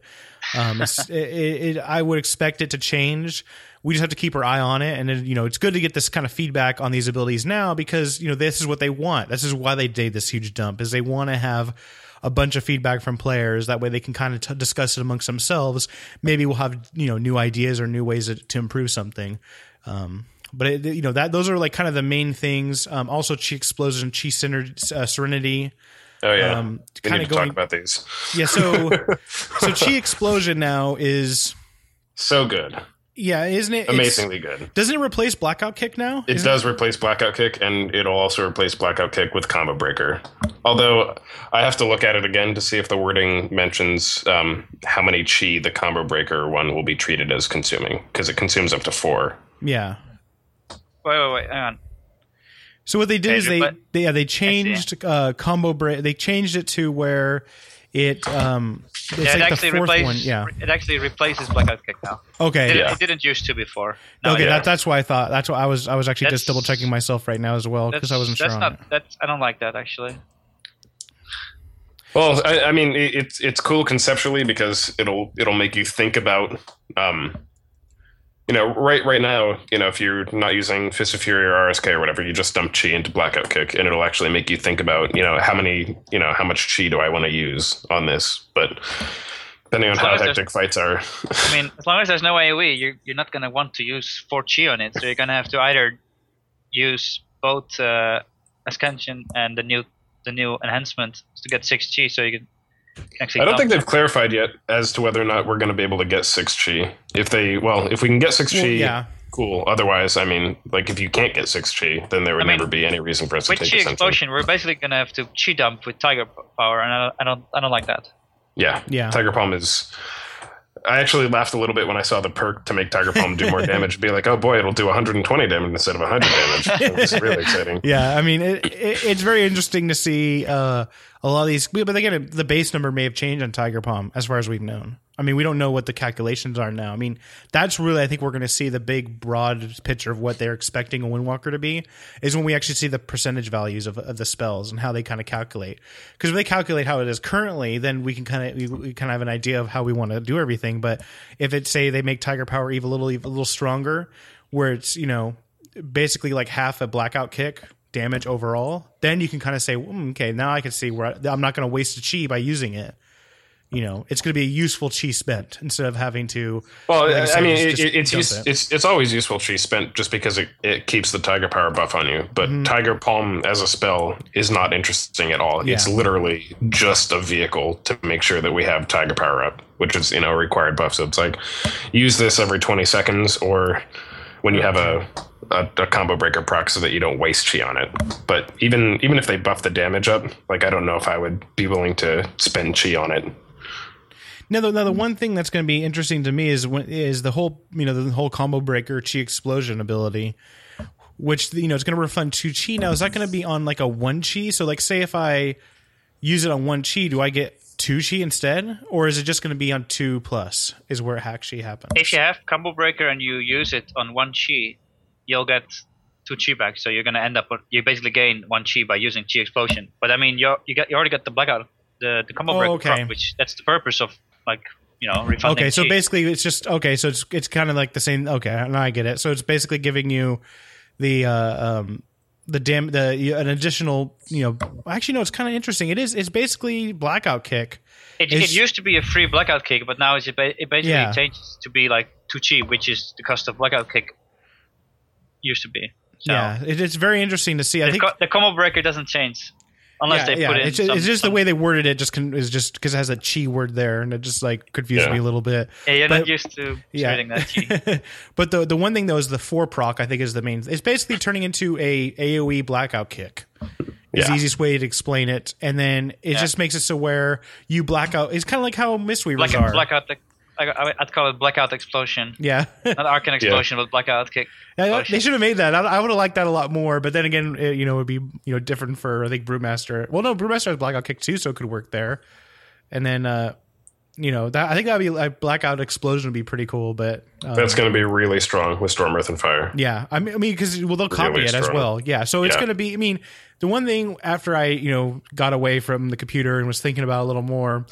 um, it, it, I would expect it to change. We just have to keep our eye on it, and then, you know, it's good to get this kind of feedback on these abilities now because you know this is what they want. This is why they did this huge dump. Is they want to have a bunch of feedback from players. That way, they can kind of t- discuss it amongst themselves. Maybe we'll have you know new ideas or new ways to, to improve something. Um, but it, you know that those are like kind of the main things. Um, also, chi explosion, chi uh, serenity. Oh yeah, Um, we kinda need to going- talk about these. Yeah, so so chi explosion now is So good, yeah, isn't it? it's- amazingly good. Doesn't it replace blackout kick now? It Isn't does replace Blackout Kick, and it'll also replace Blackout Kick with Combo Breaker. Although I have to look at it again to see if the wording mentions um, how many chi the Combo Breaker one will be treated as consuming, because it consumes up to four. Yeah. Wait, wait, wait, hang on. So what they did Okay, is they, but- they yeah they changed uh, combo break. They changed it to where it um it's yeah, it like actually the fourth replaces. one. Yeah. It actually replaces blackout kick now. Okay. It, Yeah. it didn't used to before. No, okay, it- yeah. that, that's why I thought. That's why I was. I was actually just double checking myself right now as well because I wasn't sure that's on not. it. That's I don't like that actually. Well, I, I mean, it, it's it's cool conceptually because it'll it'll make you think about, um, you know, right right now, you know, if you're not using Fist of Fury or RSK or whatever, you just dump chi into Blackout Kick, and it'll actually make you think about, you know, how many, you know, how much chi do I want to use on this, but. Depending on how hectic fights are, I mean, as long as there's no AOE, you're you're not gonna want to use four chi on it. So you're gonna have to either use both uh, Ascension and the new the new enhancement to get six chi, so you can actually. I don't think they've clarified yet as to whether or not we're going to be able to get six chi. If they, well, if we can get six Well, chi, yeah. cool. Otherwise, I mean, like if you can't get six chi, then there would I mean, never be any reason for us to with take chi Ascension. explosion, we're basically gonna have to chi dump with Tiger Palm, and I don't, I don't, I don't like that. Yeah, Yeah. Tiger Palm is. I actually laughed a little bit when I saw the perk to make Tiger Palm do more damage. Be like, oh boy, it'll do 120 damage instead of 100 damage. It was really exciting. Yeah, I mean, it, it, it's very interesting to see uh, a lot of these. But again, the base number may have changed on Tiger Palm as far as we've known. I mean, we don't know what the calculations are now. I mean, that's really, I think we're going to see the big, broad picture of what they're expecting a Windwalker to be is when we actually see the percentage values of, of the spells and how they kind of calculate. Because if they calculate how it is currently, then we can kind of we, we kind of have an idea of how we want to do everything. But if it's say they make Tiger Palm even a little, a little stronger, where it's you know basically like half a blackout kick damage overall, then you can kind of say, mm, okay, now I can see where I, I'm not going to waste a chi by using it you know, it's going to be a useful chi spent instead of having to. Well, like I said, mean, it, it's, use, it. it's it's always useful chi spent just because it, it keeps the Tiger Power buff on you. But Mm-hmm. Tiger Palm as a spell is not interesting at all. It's literally just a vehicle to make sure that we have Tiger Power up, which is you know a required buff. So it's like use this every 20 seconds or when you have a, a, a combo breaker proc so that you don't waste chi on it. But even even if they buff the damage up, like I don't know if I would be willing to spend chi on it. Now, the, now the one thing that's going to be interesting to me is when is the whole you know the whole combo breaker chi explosion ability, which you know is going to refund two chi. Now, is that going to be on like a one chi? So, like, say if I use it on one chi, do I get two chi instead, or is it just going to be on two plus? Is where it actually happens? If you have combo breaker and you use it on one chi, you'll get two chi back. So you're gonna end up with you basically gain one chi by using chi explosion. But I mean, you you got you already got the blackout, the the combo Oh, breaker, okay. proc, which that's the purpose of like you know refunding. Okay, so chi. basically it's just okay. So it's it's kind of like the same. Okay, now I get it. So it's basically giving you the uh, um the dam the an additional you know actually no it's kind of interesting. It is it's basically blackout kick. It, it used to be a free blackout kick, but now it's, it ba- it basically Yeah. changes to be like two chi, which is the cost of blackout kick used to be. So Yeah, it, it's very interesting to see. I the, think co- the combo breaker doesn't change unless yeah, they yeah. put in. it's, just, some, it's just the way they worded it. Just con- is just because it has a chi word there, and it just like confused Yeah. me a little bit. Yeah, you're but- not used to reading that chi. but the the one thing though is the four proc. I think is the main. It's basically turning into a AOE blackout kick. Is the easiest way to explain it, and then it Yeah. just makes it so where you black out. It's kind of like how Mistweavers Black, are. blackout. I, I, I'd call it blackout explosion, yeah, not arcane explosion, but blackout kick. Yeah, they should have made that. I, I would have liked that a lot more. But then again, it, you know, it would be you know different for I think Brewmaster. Well, no, Brewmaster has blackout kick too, so it could work there. And then uh, you know that I think that'd be like blackout explosion would be pretty cool. But uh, That's going to be really strong with Storm, Earth, and Fire. Yeah, I mean, I mean, because well, they'll copy Really it as well. Yeah, so it's Yeah. going to be. I mean, the one thing after I you know got away from the computer and was thinking about it a little more,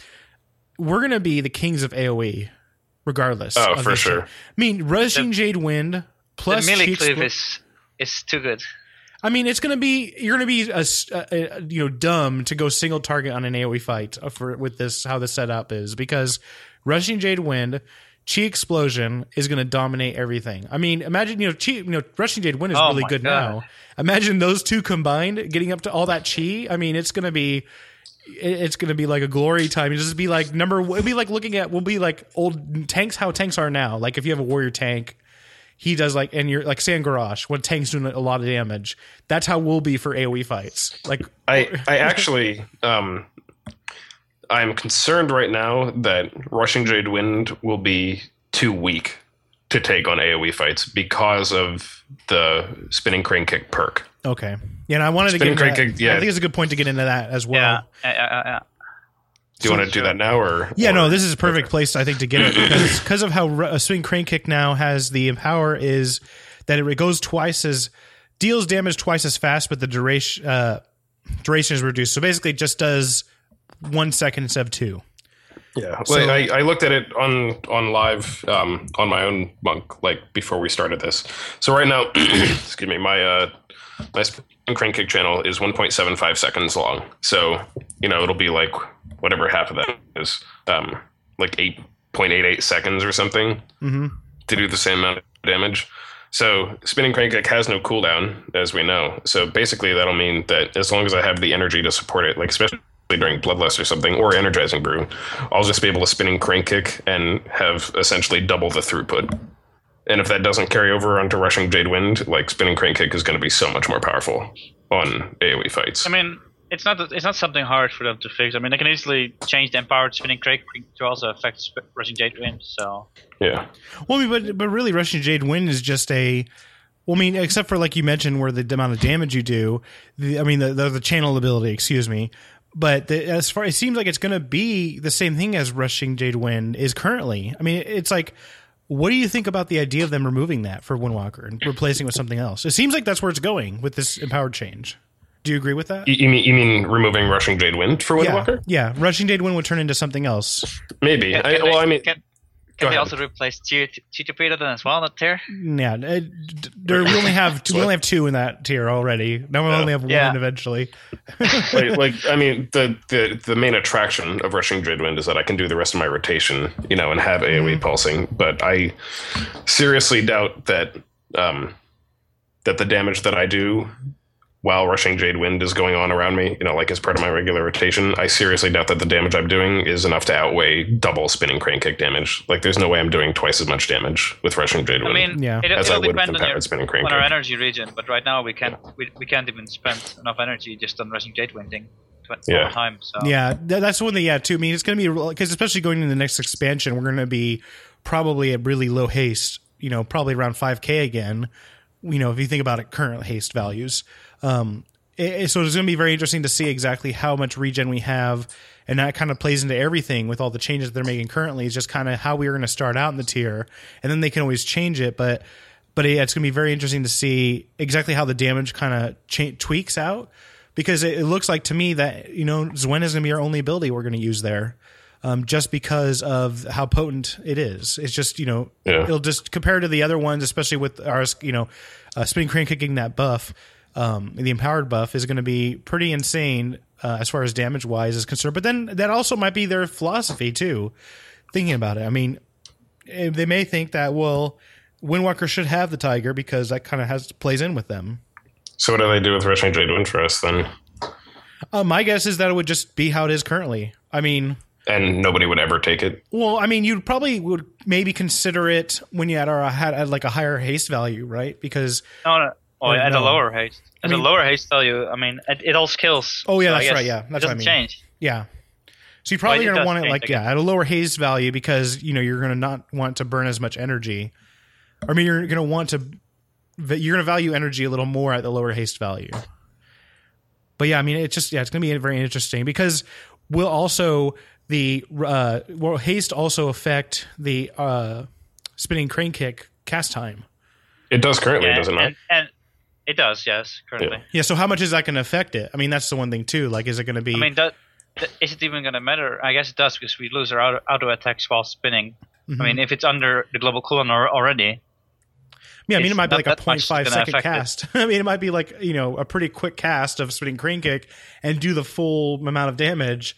we're going to be the kings of AOE, regardless. Oh, of for sure. shit. I mean, rushing Jade Wind plus the melee Chi cleave is is too good. I mean, it's going to be you're going to be a, s- a- a- you know dumb to go single target on an AOE fight for with this how the setup is because rushing Jade Wind. Chi explosion is going to dominate everything. I mean, imagine you know, chi, you know, rushing Jade Wind is Oh really good God. now. Imagine those two combined, getting up to all that chi. I mean, it's going to be, it- it's going to be like a glory time. It'll just be like number. It'll be like looking at. We'll be like old tanks. How tanks are now. Like if you have a warrior tank, he does like, and you're like Sangarash when tanks doing a lot of damage. That's how we'll be for AOE fights. Like I I actually um I'm concerned right now that Rushing Jade Wind will be too weak to take on AoE fights because of the spinning crane kick perk. okay, yeah. And I wanted to get Spinning into crane that. kick, yeah. I think it's a good point to get into that as well. Yeah, yeah, yeah, yeah. Do you want to do that now or Yeah, or- no, this is a perfect place I think to get it because because of how a swing crane kick now has the power is that it goes twice as deals damage twice as fast, but the duration uh, duration is reduced. So basically, it just does one second instead of two. Yeah, So- well, I, I looked at it on on live um, on my own monk like before we started this. So right now, excuse me, my uh, my spin crane kick channel is 1.75 seconds long. So you know it'll be like whatever half of that is, um, like 8.88 seconds or something hmm to do the same amount of damage. So spinning crane kick has no cooldown, as we know. So basically, that'll mean that as long as I have the energy to support it, like especially during bloodlust or something, or energizing brew, I'll just be able to spinning crane kick and have essentially double the throughput. And if that doesn't carry over onto rushing Jade Wind, like spinning crane kick is going to be so much more powerful on AOE fights. I mean, it's not it's not something hard for them to fix. I mean, they can easily change the empowered spinning crane to also affect sp- rushing jade wind. So Yeah. Well, I mean, but but really, rushing jade wind is just a. Well, I mean, except for like you mentioned, where the amount of damage you do. The, I mean, the, the the channel ability. Excuse me. But the, as far it seems like it's going to be the same thing as rushing jade wind is currently. I mean, it's like. What do you think about the idea of them removing that for Windwalker and replacing it with something else? It seems like that's where it's going with this empowered change. Do you agree with that? You, you mean you mean removing rushing jade wind for yeah, Windwalker? yeah. Rushing Jade Wind would turn into something else. Maybe. can, I, well, they, I mean, can, go can they also replace Chi Chi Torpedo then as well? Not tier. Yeah, uh, d- there, we only have we only have two in that tier already. Now we only have one Yeah. eventually. like, like I mean, the, the the main attraction of rushing jade wind is that I can do the rest of my rotation, you know, and have AOE pulsing. But I seriously doubt that um, that the damage that I do while rushing jade wind is going on around me, you know, like as part of my regular rotation. I seriously doubt that the damage I'm doing is enough to outweigh double spinning crane kick damage. Like, there's no way I'm doing twice as much damage with rushing jade Wind. I mean, Yeah. it, as I it'll would with depend on, your, empowered spinning crane on our kick. energy regen, but right now we can't we, we can't even spend enough energy just on rushing jade winding all Yeah. the time. So Yeah, that's one thing. Yeah, too. I mean, it's going to be because especially going into the next expansion, we're going to be probably at really low haste. You know, probably around five k again. You know, if you think about it, current haste values. Um, it- so it's going to be very interesting to see exactly how much regen we have, and that kind of plays into everything with all the changes that they're making currently. Is just kind of how we are going to start out in the tier, and then they can always change it, but. But yeah, it's going to be very interesting to see exactly how the damage kind of cha- tweaks out because it, it looks like to me that you know Xuen is going to be our only ability we're going to use there, um, just because of how potent it is. It's just you know Yeah. it'll just compare to the other ones, especially with our you know, uh, spinning crane kicking that buff, um, the empowered buff is going to be pretty insane uh, as far as damage wise is concerned. But then that also might be their philosophy too. Thinking about it, I mean, eh, they may think that well, Windwalker should have the tiger because that kind of has plays in with them. So what do they do with rushing jade wind for us then? Uh, my guess is that it would just be how it is currently. I mean, And nobody would ever take it. well, I mean, you probably would maybe consider it when you had our had at like a higher haste value, right? Because no, no. Oh, Or at no. a lower haste. At mean- a lower haste value, I mean, it, it all skills. Oh, yeah, So that's right, yeah, it that's what I doesn't mean. change. yeah, so you're probably Well, going to want it like again. yeah at a lower haste value because you know you're going to not want to burn as much energy. I mean, you're going to want to you're going to value energy a little more at the lower haste value. But yeah, I mean, it's just yeah, it's going to be very interesting because will also the uh, will haste also affect the uh, spinning crane kick cast time. It does currently, Yeah, does it not? and, and it does, yes, currently. Yeah, so how much is that going to affect it? I mean, that's the one thing too. Like, is it going to be? I mean, that, that, is it even going to matter? I guess it does because we lose our auto, auto attacks while spinning. Mhm. I mean, if it's under the global cooldown al- already, Yeah, I mean, it might be like a that much 0.5 gonna second affect it. cast. I mean, it might be like, you know, a pretty quick cast of spinning crane kick and do the full amount of damage.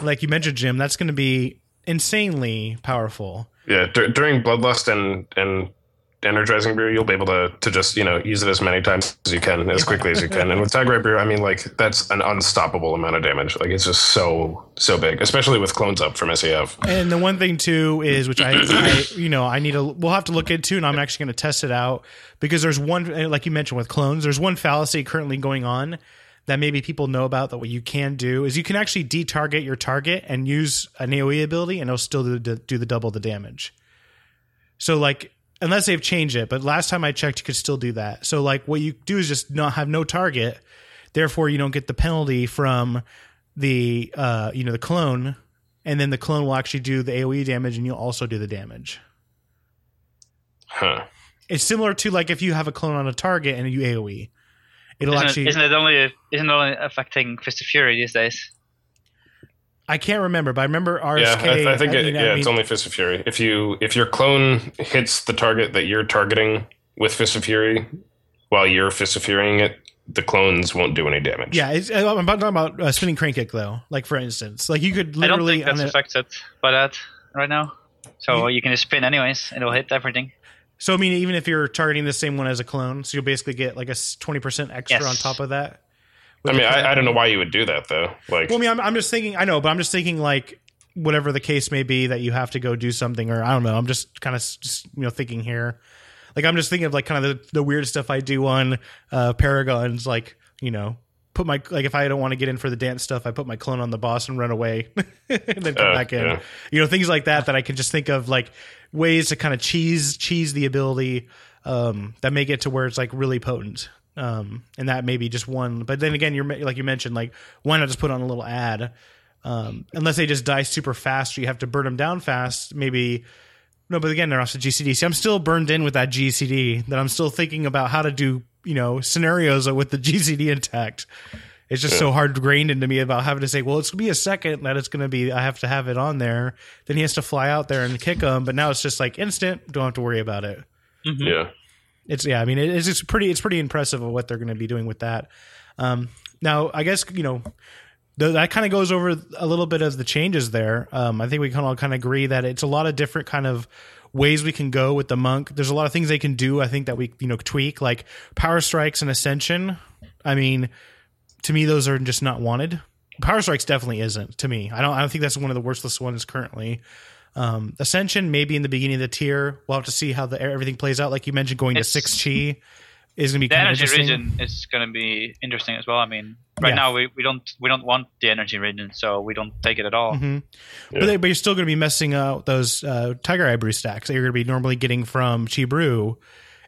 Like you mentioned, Jim, that's going to be insanely powerful. Yeah, dur- during Bloodlust and and Energizing Brew, you'll be able to to just you know use it as many times as you can, as quickly as you can. And with Tiger Brew, I mean, like that's an unstoppable amount of damage. Like it's just so so big, especially with clones up from SAF. And the one thing too is, which I, I you know, I need to, we'll have to look into, and I'm actually going to test it out because there's one, eh, like you mentioned with clones, there's one fallacy currently going on that maybe people know about that what you can do is you can actually detarget your target and use an AOE ability and it'll still do the, do the double the damage. So like, unless they've changed it, but last time I checked, you could still do that. So like, what you do is just not have no target, therefore you don't get the penalty from the uh you know the clone, and then the clone will actually do the AOE damage, and you'll also do the damage. Huh. It's similar to like if you have a clone on a target and you AOE, it'll isn't, actually. it, isn't it only isn't it only affecting Fist of Fury these days? I can't remember, but I remember RSK. Yeah, I, th- I think it, mean, I yeah, it's mean- only Fist of Fury. If you if your clone hits the target that you're targeting with Fist of Fury while you're Fist of Furying it, the clones won't do any damage. Yeah, it's, I'm about talking about uh, spinning crane kick though. Like for instance, like you could I don't literally think that's on affected by that right now. So you can just spin anyways, and it'll hit everything. So I mean, even if you're targeting the same one as a clone, so you'll basically get like a twenty percent extra Yes. on top of that. I mean, I, I don't know why you would do that though. Like, Well, I mean, I'm, I'm just thinking. I know, but I'm just thinking like whatever the case may be that you have to go do something, or I don't know. I'm just kind of just you know thinking here. Like I'm just thinking of like kind of the, the weird stuff I do on uh, Paragons, like you know put my like if I don't want to get in for the dance stuff, I put my clone on the boss and run away, and then come Uh, back in. yeah. You know, things like that that I can just think of like ways to kind of cheese cheese the ability um, that make it to where it's like really potent. Um, and that may be just one. But then again, you're like you mentioned, like why not just put on a little ad? Um, unless they just die super fast, or you have to burn them down fast. Maybe no, but again, they're also GCD. See, I'm still burned in with that GCD. That I'm still thinking about how to do, you know, scenarios with the GCD intact. It's just so hard grained into me about having to say, well, it's gonna be a second that it's gonna be. I have to have it on there. Then he has to fly out there and kick him. But now it's just like instant. Don't have to worry about it. Yeah. It's yeah. I mean, it- it's pretty. It's pretty impressive of what they're going to be doing with that. Um, now, I guess you know th- that kind of goes over a little bit of the changes there. Um, I think we can all kind of agree that it's a lot of different kind of ways we can go with the monk. There's a lot of things they can do. I think that we you know tweak like power strikes and ascension. I mean, to me, those are just not wanted. Power strikes definitely isn't to me. I don't. I don't think that's one of the worthless ones currently. Um, Ascension maybe in the beginning of the tier. We'll have to see how the everything plays out. Like you mentioned, going It's- to six chi is going to be The kind of energy interesting. region is going to be interesting as well. I mean, right Yeah. now we, we don't we don't want the energy regen, so we don't take it at all. Mhm. Yeah. But, they, but you're still going to be messing out those uh, Tiger Eye Brew stacks that you're going to be normally getting from Chi Brew,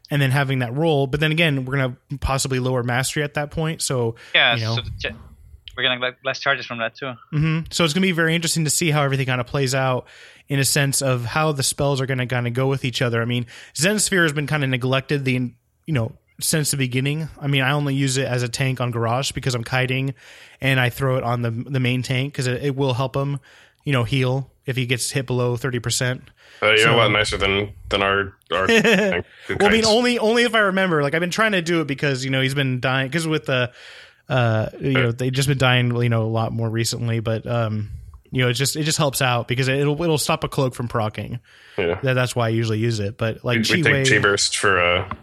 and then having that roll. But then again, we're going to possibly lower mastery at that point. So Yeah, You know. so the ch- we're getting like less charges from that too. hmm So it's going to be very interesting to see how everything kind of plays out in a sense of how the spells are going to kind of go with each other. I mean, Zen Sphere has been kind of neglected the you know since the beginning. I mean, I only use it as a tank on Garrosh because I'm kiting, and I throw it on the the main tank because it, it will help him, you know, heal if he gets hit below thirty percent. Uh, you're So- a lot nicer than than our our. Well, I mean, only only if I remember. Like I've been trying to do it because you know he's been dying because with the, uh, you know they've just been dying you know a lot more recently. But um, you know it just it just helps out because it'll it'll stop a cloak from procking. yeah. That, that's why I usually use it. But like we, we Chi take chi burst for uh,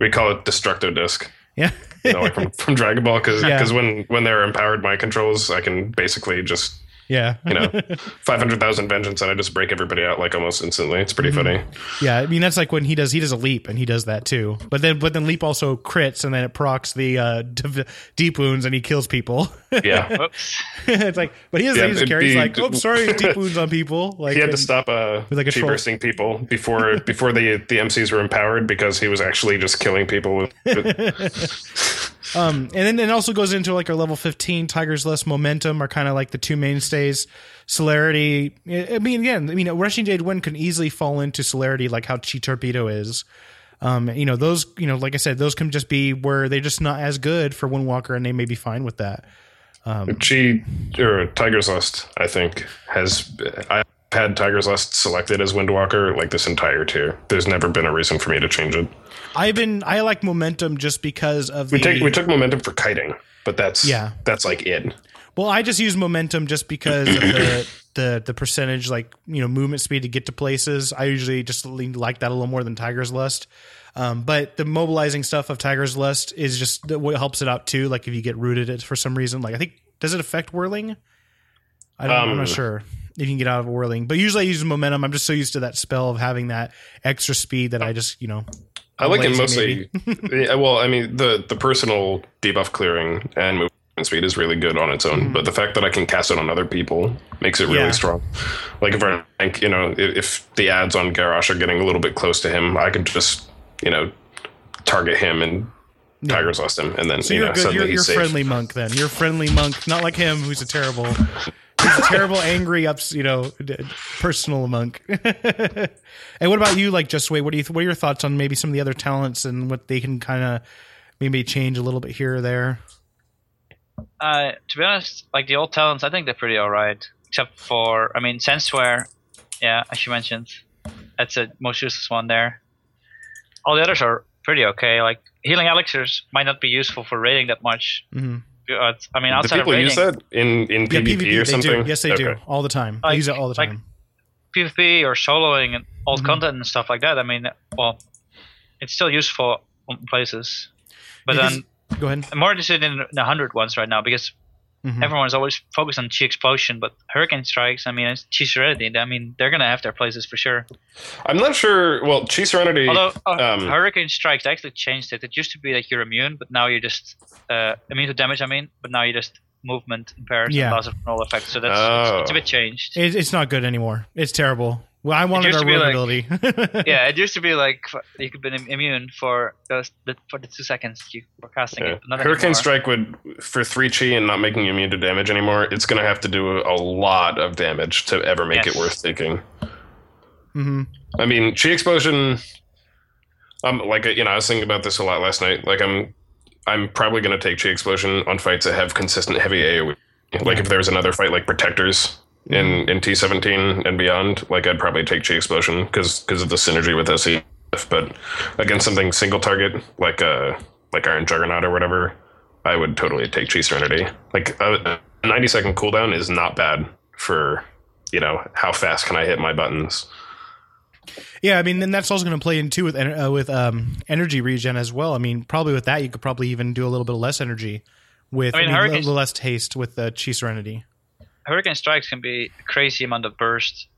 we call it destructo disc. yeah, You know, like from, from Dragon Ball, because Yeah. when when they're empowered my controls, I can basically just yeah, you know five hundred thousand vengeance, and I just break everybody out like almost instantly. It's pretty funny. yeah. I mean that's like when he does he does a leap and he does that too. But then but then leap also crits and then it procs the uh, div- deep wounds and he kills people. Yeah, it's like but he doesn't Yeah, he just carries be- like oh sorry deep wounds on people. Like he had to stop uh, With, like, a chi bursting people before before the the MCs were empowered because he was actually just killing people with. Um, and then it also goes into like our level 15 Tiger's Lust momentum are kind of like the two mainstays. Celerity. I I mean, again, I mean, Rushing Jade Wind can easily fall into celerity like how Chi Torpedo is. Um, you know, those, you know, like I said, those can just be where they're just not as good for Windwalker and they may be fine with that. Chi or Tiger's Lust, I think, has I've had Tiger's Lust selected as Windwalker like this entire tier. There's never been a reason for me to change it. I've been, I like momentum just because of the. We take we took momentum for kiting, but that's Yeah. that's like it. Well, I just use momentum just because of the the the percentage, like you know, movement speed to get to places. I usually just like that a little more than Tiger's Lust. Um, but the mobilizing stuff of Tiger's Lust is just what helps it out too. Like if you get rooted it for some reason, like I think does it affect whirling? I don't, I'm Um, not sure if you can get out of a whirling, but usually I use momentum. I'm just so used to that spell of having that extra speed that I just you know. I like it mostly. yeah, well, I mean the the personal debuff clearing and movement speed is really good on its own, but the fact that I can cast it on other people makes it really Mm-hmm. Yeah. strong. Like if I think you know if, if the ads on Garrosh are getting a little bit close to him, I could just you know target him and Tiger's Lust him, and then So you you're know good. You're, you're friendly monk then. You're friendly monk, not like him who's a terrible, a terrible, angry, ups, you know, personal monk. and what about you, like just wait? What do you? What are your thoughts on maybe some of the other talents and what they can kind of maybe change a little bit here or there? Uh, to be honest, like the old talents, I think they're pretty alright. Except for, I mean, Zen Sphere, yeah, as you mentioned, that's the most useless one there. All the others are pretty okay. Like healing elixirs might not be useful for raiding that much. hmm But, I mean, Do outside of people raiding, use that in in Yeah, PvP, PvP, or they something? do. Yes, they do all the time. I Like- use it all the like- time. PvP or soloing and old Mhm. content and stuff like that. I mean, well, it's still useful in places. But Because- then Go ahead. I'm more interested in the hundred ones right now because Mhm. everyone's always focused on Chi Explosion, but Hurricane Strikes, I mean, it's Chi Serenity. I mean, they're gonna have their places for sure. I'm not sure. Well, Chi Serenity. Although uh, um, Hurricane Strikes they actually changed it. It used to be that you're immune, but now you're just uh, immune to damage. I mean, but now you just movement impaired Yeah. and loss of control effect. So that's Oh. it's, it's a bit changed. It, it's not good anymore. It's terrible. Well, I wanted our to be rogue like- ability. yeah, it used to be like you could be immune for those the, for the two seconds you were casting Yeah. it. But not Hurricane anymore. Strike would for three chi and not making you immune to damage anymore. It's going to have to do a lot of damage to ever make Yes. it worth taking. hmm I mean, chi explosion. Um, like you know, I was thinking about this a lot last night. Like I'm, I'm probably going to take chi explosion on fights that have consistent heavy AOE. Like if there's another fight like Protectors in in T17 and beyond, like I'd probably take chi explosion because because of the synergy with SE. But against something single target like uh like Iron Juggernaut or whatever, I would totally take chi Serenity. Like a, a 90 second cooldown is not bad for you know how fast can I hit my buttons. Yeah, I mean, and that's also going to play in too with uh, with um, energy regen as well. I mean, probably with that, you could probably even do a little bit less energy with I mean, I mean, a little less taste with the Chi Serenity. Hurricane strikes can be a crazy amount of burst,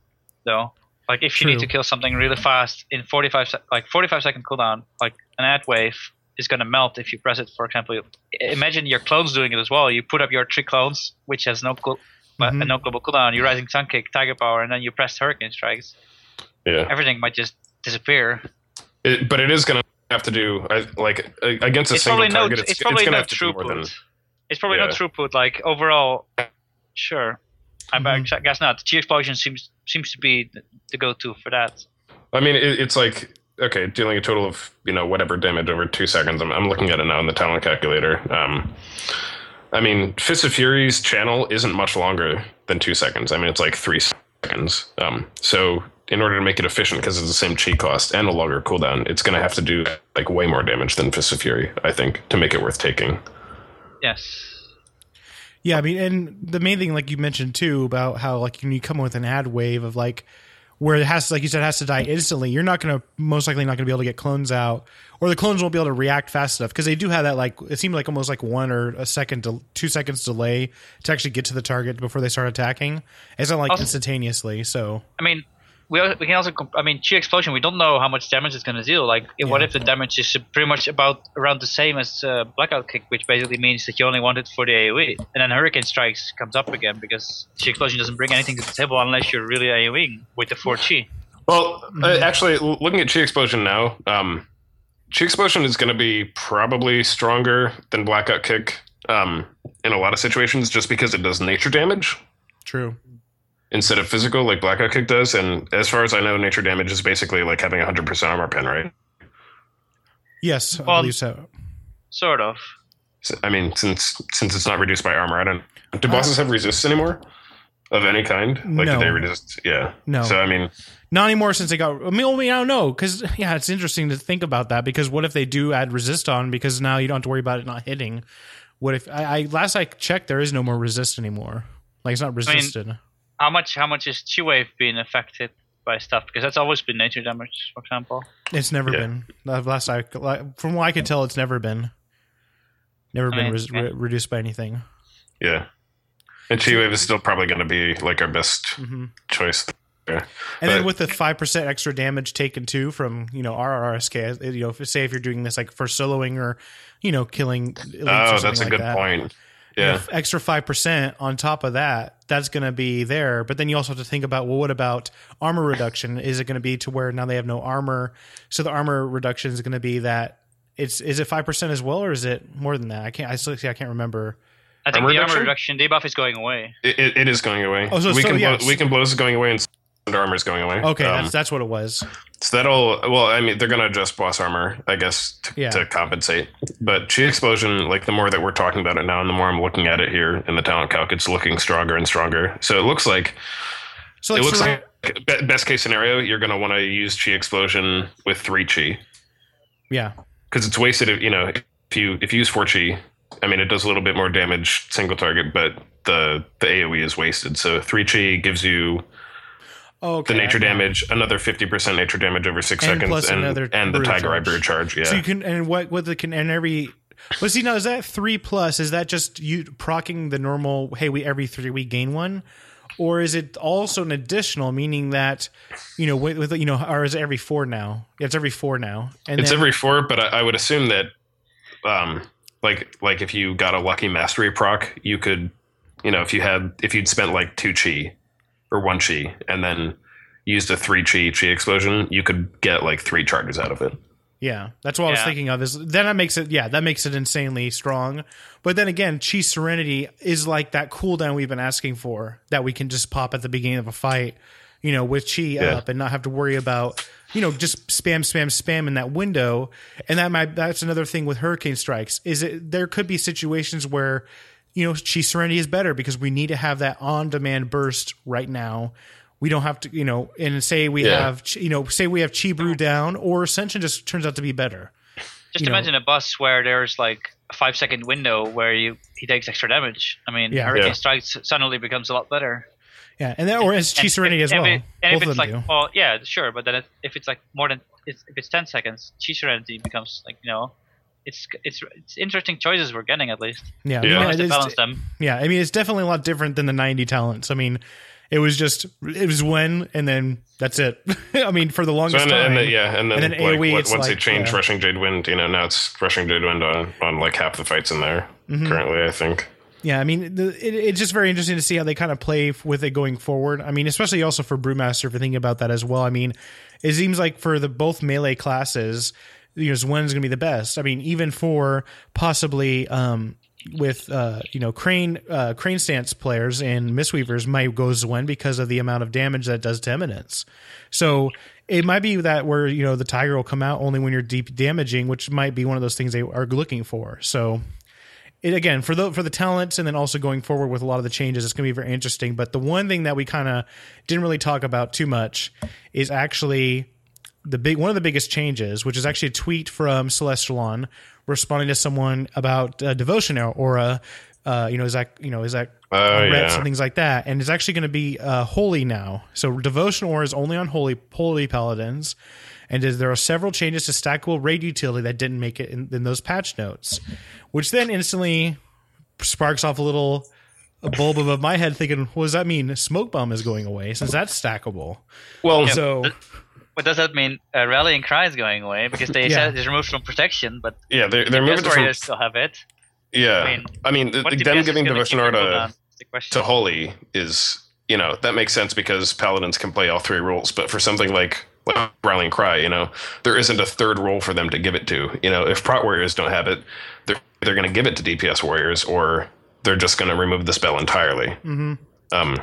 though. Like if you need to kill something really fast in 45 sec- like 45 second cooldown, like an ad wave is gonna melt if you press it. For example, imagine your clones doing it as well. You put up your three clones, which has no cool, uh, Mhm. no global cooldown. You're rising sun kick, tiger power, and then you press hurricane strikes. Yeah. Everything might just disappear. It, but it is going to have to do I, like against a It's single probably no. target. It's, It's, probably it's going no have to do than throughput. It's probably Yeah. no throughput. Like overall, sure. I Mhm. I guess not. The Chi explosion seems seems to be the, the go-to for that. I mean, it, it's like okay, dealing a total of you know whatever damage over two seconds. I'm, I'm looking at it now in the talent calculator. Um, I mean, Fist of Fury's channel isn't much longer than two seconds. I mean, it's like three seconds. Um, so in order to make it efficient, because it's the same chi cost and a longer cooldown, it's going to have to do like way more damage than Fist of Fury. I think to make it worth taking. Yes. Yeah, I mean, and the main thing, like you mentioned too, about how like when you come with an ad wave of like where it has, to, like you said, it has to die instantly. You're not going to most likely not going to be able to get clones out, or the clones won't be able to react fast enough because they do have that like it seemed like almost like one or a second, to, two seconds delay to actually get to the target before they start attacking. It's not like Also- instantaneously. So I mean, we we can also. Comp- I mean, Chi explosion. We don't know how much damage it's going to deal. Like, if- what if the damage is pretty much about around the same as uh, blackout kick, which basically means that you only want it for the AOE, and then hurricane strikes comes up again because Chi explosion doesn't bring anything to the table unless you're really AOEing with the four Chi. Well, uh, actually, looking at Chi Explosion now, um, Chi Explosion is going to be probably stronger than Blackout Kick um, in a lot of situations just because it does nature damage true. Instead of physical like Blackout Kick does. And as far as I know, nature damage is basically like having 100% armor pen, right? Yes, I Well- believe so. Sort of. So, I mean, since since it's not reduced by armor, I don't. Do uh, bosses have resists anymore of any kind? Like, No. do they resist? Yeah. No. So I mean, Not anymore since they got. I mean, I, mean, I don't know because yeah, it's interesting to think about that because what if they do add resist on because now you don't have to worry about it not hitting. What if I, I last I checked there is no more resist anymore. Like it's not resisted. How much? How much is Chi wave being affected by stuff? Because that's always been nature damage, for example. it's never Yeah. been. Last I from what I could tell, it's never been. Never I been mean, res- yeah. re- reduced by anything. yeah. And Chi Wave is still probably going to be like our best hmm choice. There. And then with the five percent extra damage taken too from you know RRSK, you know, if, say if you're doing this like for soloing or you know killing. elites or Oh, that's a like good that. point. You know, Yeah. f- extra 5% on top of that that's going to be there but then you also have to think about well what about armor reduction is it going to be to where now they have no armor so the armor reduction is going to be that it's is it 5% as well or is it more than that i can't i still see i can't remember I think Armor the armor reduction? reduction debuff is going away. It, it, it is going away. Oh, so- we so, can yeah, blow, Weakened Blows is going away and Sunder Armor is going away. okay Um, that's that's what it was so that'll well, I mean, they're gonna adjust boss armor, I guess, to, Yeah. to compensate. But chi explosion, like the more that we're talking about it now, and the more I'm looking at it here in the talent calc, it's looking stronger and stronger. So it looks like so it looks so- like be- best case scenario, you're gonna want to use chi explosion with three chi yeah because it's wasted. If, you know, if you if you use four chi, I mean, it does a little bit more damage single target, but the the AOE is wasted. So three chi gives you oh, okay the nature damage, another fifty percent nature damage over six And seconds, and and the tiger eye charge. bird charge. Yeah, so you can and what what the can and every but see now is that three plus is that just you procking the normal hey we every three we gain one or is it also an additional meaning that you know with, with you know or is it every four now Yeah, it's every four now and it's then- every four, but I, I would assume that um, like like if you got a lucky mastery proc, you could, you know, if you had if you'd spent like two chi or one chi and then used a three chi chi explosion, you could get like three charges out of it. Yeah, that's what I was thinking of. Is then that makes it yeah that makes it insanely strong. But then again, Chi Serenity is like that cooldown we've been asking for that we can just pop at the beginning of a fight, you know, with Chi Yeah. up and not have to worry about you know just spam spam spam in that window. And that might that's another thing with Hurricane Strikes is it there could be situations where you know Chi Serenity is better because we need to have that on demand burst right now. We don't have to, you know, and say we Yeah. have, you know, say we have Chi Brew down, or Ascension just turns out to be better. Just you know- imagine a bus where there's like a five second window where you he takes extra damage. I mean, Yeah. Hurricane Yeah. Strikes suddenly becomes a lot better. Yeah, and then or as Chi Serenity if- as well. And, if- and Both if it's like, do. well, yeah, sure, but then it, if it's like more than if it's ten seconds, Chi Serenity becomes like you know, it's it's it's interesting choices we're getting at least. Yeah, I Yeah. mean, Balance to balance them. yeah. I mean, it's definitely a lot different than the ninety talents. I mean, it was just it was when and then that's it. I mean, for the So longest and, time. and then, yeah, and then, And then like, AoE, what- it's once they like, changed yeah. Rushing Jade Wind, you know, now it's Rushing Jade Wind on, on like half the fights in there Mm-hmm. currently. I think. Yeah, I mean, the, it, it's just very interesting to see how they kind of play f- with it going forward. I mean, especially also for Brewmaster, if you're thinking about that as well. I mean, it seems like for the both melee classes, know, Xuen's going to be the best. I mean, even for possibly um, with uh, you know crane uh, crane stance players and Mistweavers might go Xuen because of the amount of damage that does to Eminence. So it might be that where you know the Tiger will come out only when you're deep damaging, which might be one of those things they are looking for. So it again for the for the talents and then also going forward with a lot of the changes it's going to be very interesting but the one thing that we kind of didn't really talk about too much is actually the big one of the biggest changes which is actually a tweet from celestalon responding to someone about uh, devotion aura uh, you know is that you know is that Oh, yeah. and things like that and it's actually going to be uh, holy now so devotion aura is only on holy holy paladins and there are several changes to stackable raid utility that didn't make it in, in those patch notes, which then instantly sparks off a little a bulb above my head, thinking, "What does that mean? Smoke bomb is going away since that's stackable." Well, So What does that mean? Uh, rallying cry is going away because they Yeah. said it's removed from protection, but yeah, they're they're moving that's it where from you still have it. yeah. I mean, I mean, th- What them DPS giving gonna Devotion keep Aura people to down? That's the question. to Holy is you know that makes sense because Paladins can play all three roles, but for something like like Rallying Cry, you know, there isn't a third role for them to give it to. You know, if Prot Warriors don't have it, they're they're going to give it to DPS Warriors, or they're just going to remove the spell entirely. mhm. Um,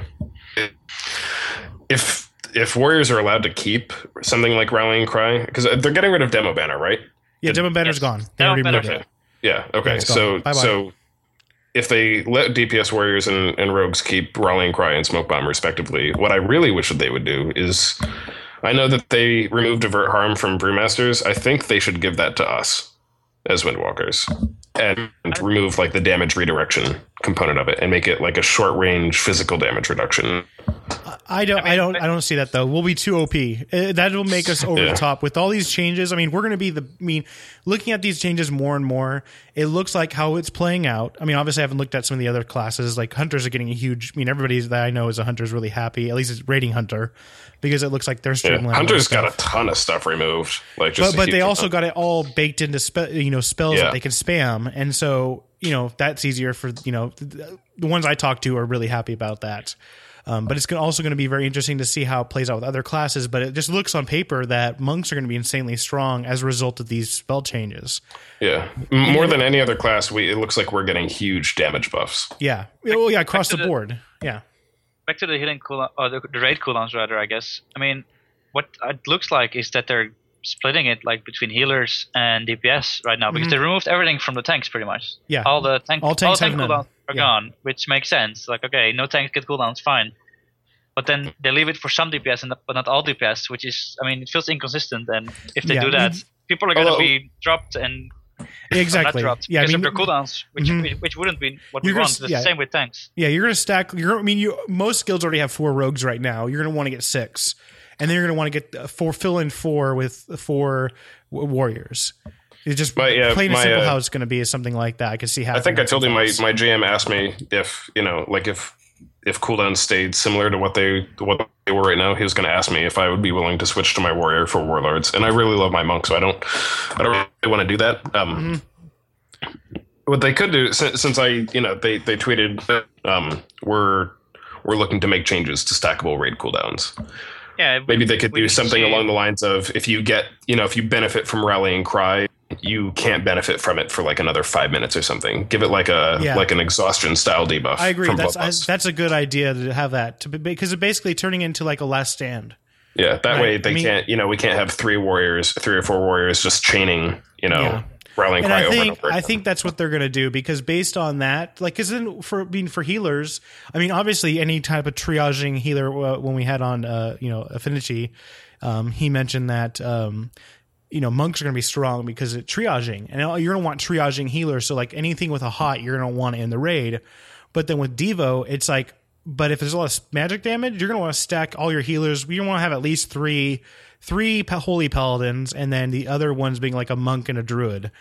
if if Warriors are allowed to keep something like Rallying Cry, because uh, they're getting rid of Demo Banner, right? yeah, Demo Banner's Yes. gone. They Demo already Banner's removed it. Yeah. Okay. it's so Bye-bye. so if they let DPS warriors and, and rogues keep rallying cry and smoke bomb respectively, what I really wish that they would do is, I know that they removed avert harm from brewmasters. I think they should give that to us as windwalkers and remove like the damage redirection component of it and make it like a short range physical damage reduction. I don't. I, don't. I don't see that though. We'll be too OP. Uh, that will make us over Yeah. the top with all these changes. I mean, we're going to be the. I mean, looking at these changes more and more, it looks like how it's playing out. I mean, obviously, I haven't looked at some of the other classes. Like hunters are getting a huge. I mean, everybody that I know is a hunter is really happy. At least it's rating hunter, because it looks like they're Yeah. streamlining. Hunter's stuff. got a ton of stuff removed. Like just but but they also got it all baked into spe- you know spells Yeah. that they can spam, and so you know that's easier for you know the, the ones I talk to are really happy about that. Um, but it's also going to be very interesting to see how it plays out with other classes. But it just looks on paper that monks are going to be insanely strong as a result of these spell changes. yeah more than any other class. We it looks like we're getting huge damage buffs. Yeah, well, yeah, across the the- board. Yeah, back to the healing cooldown, or the, the raid cooldowns rather. I guess. I mean, what it looks like is that they're splitting it like between healers and DPS right now because Mhm. they removed everything from the tanks pretty much. yeah, All the tank, All tanks tank have none. cooldowns are Yeah. gone, which makes sense. Like, okay, no tanks get cooldowns, fine. But then they leave it for some DPS, and but not all DPS, which is, I mean, it feels inconsistent. And if they Yeah, do that, people are going to Although- be dropped and exactly. not Yeah, I mean, of their cooldowns, which Mhm. which wouldn't be what we You're gonna want. s- It's yeah. the same with tanks. Yeah, you're going to stack. You're. I mean, you most guilds already have four rogues right now. You're going to want to get six, and then you're going to want to get uh, four. Fill in four with four warriors. It's just My- yeah, plain and simple uh, how it's going to be is something like that. I can see how. I think I told you my, my GM asked me if you know like if if cooldowns stayed similar to what they what they were right now, he was going to ask me if I would be willing to switch to my warrior for warlords. And I really love my monk, so I don't I don't really want to do that. Um, what they could do since, since I you know they they tweeted um we're we're looking to make changes to stackable raid cooldowns. Yeah, Maybe they could do something along the lines of if you get you know if you benefit from rallying cry, you can't benefit from it for like another five minutes or something. Give it like a Yeah. like an exhaustion style debuff. I agree. That's I, that's a good idea to have that to be, because it's basically turning into like a last stand. yeah, that Right. way they I mean- can't you know we can't have three warriors, three or four warriors just chaining you know Yeah. rallying and cry I over think and over. I think that's what they're going to do because based on that, like, because then for being for healers, I mean, obviously any type of triaging healer uh, when we had on, uh, you know, Affinity, um, he mentioned that. Um, you know, monks are going to be strong because it triaging, and you're going to want triaging healers. So, like anything with a hot, you're going to want in the raid. But then with Devo, it's like, but if there's a lot of magic damage, you're going to want to stack all your healers. You want to have at least three, three holy paladins, and then the other ones being like a monk and a druid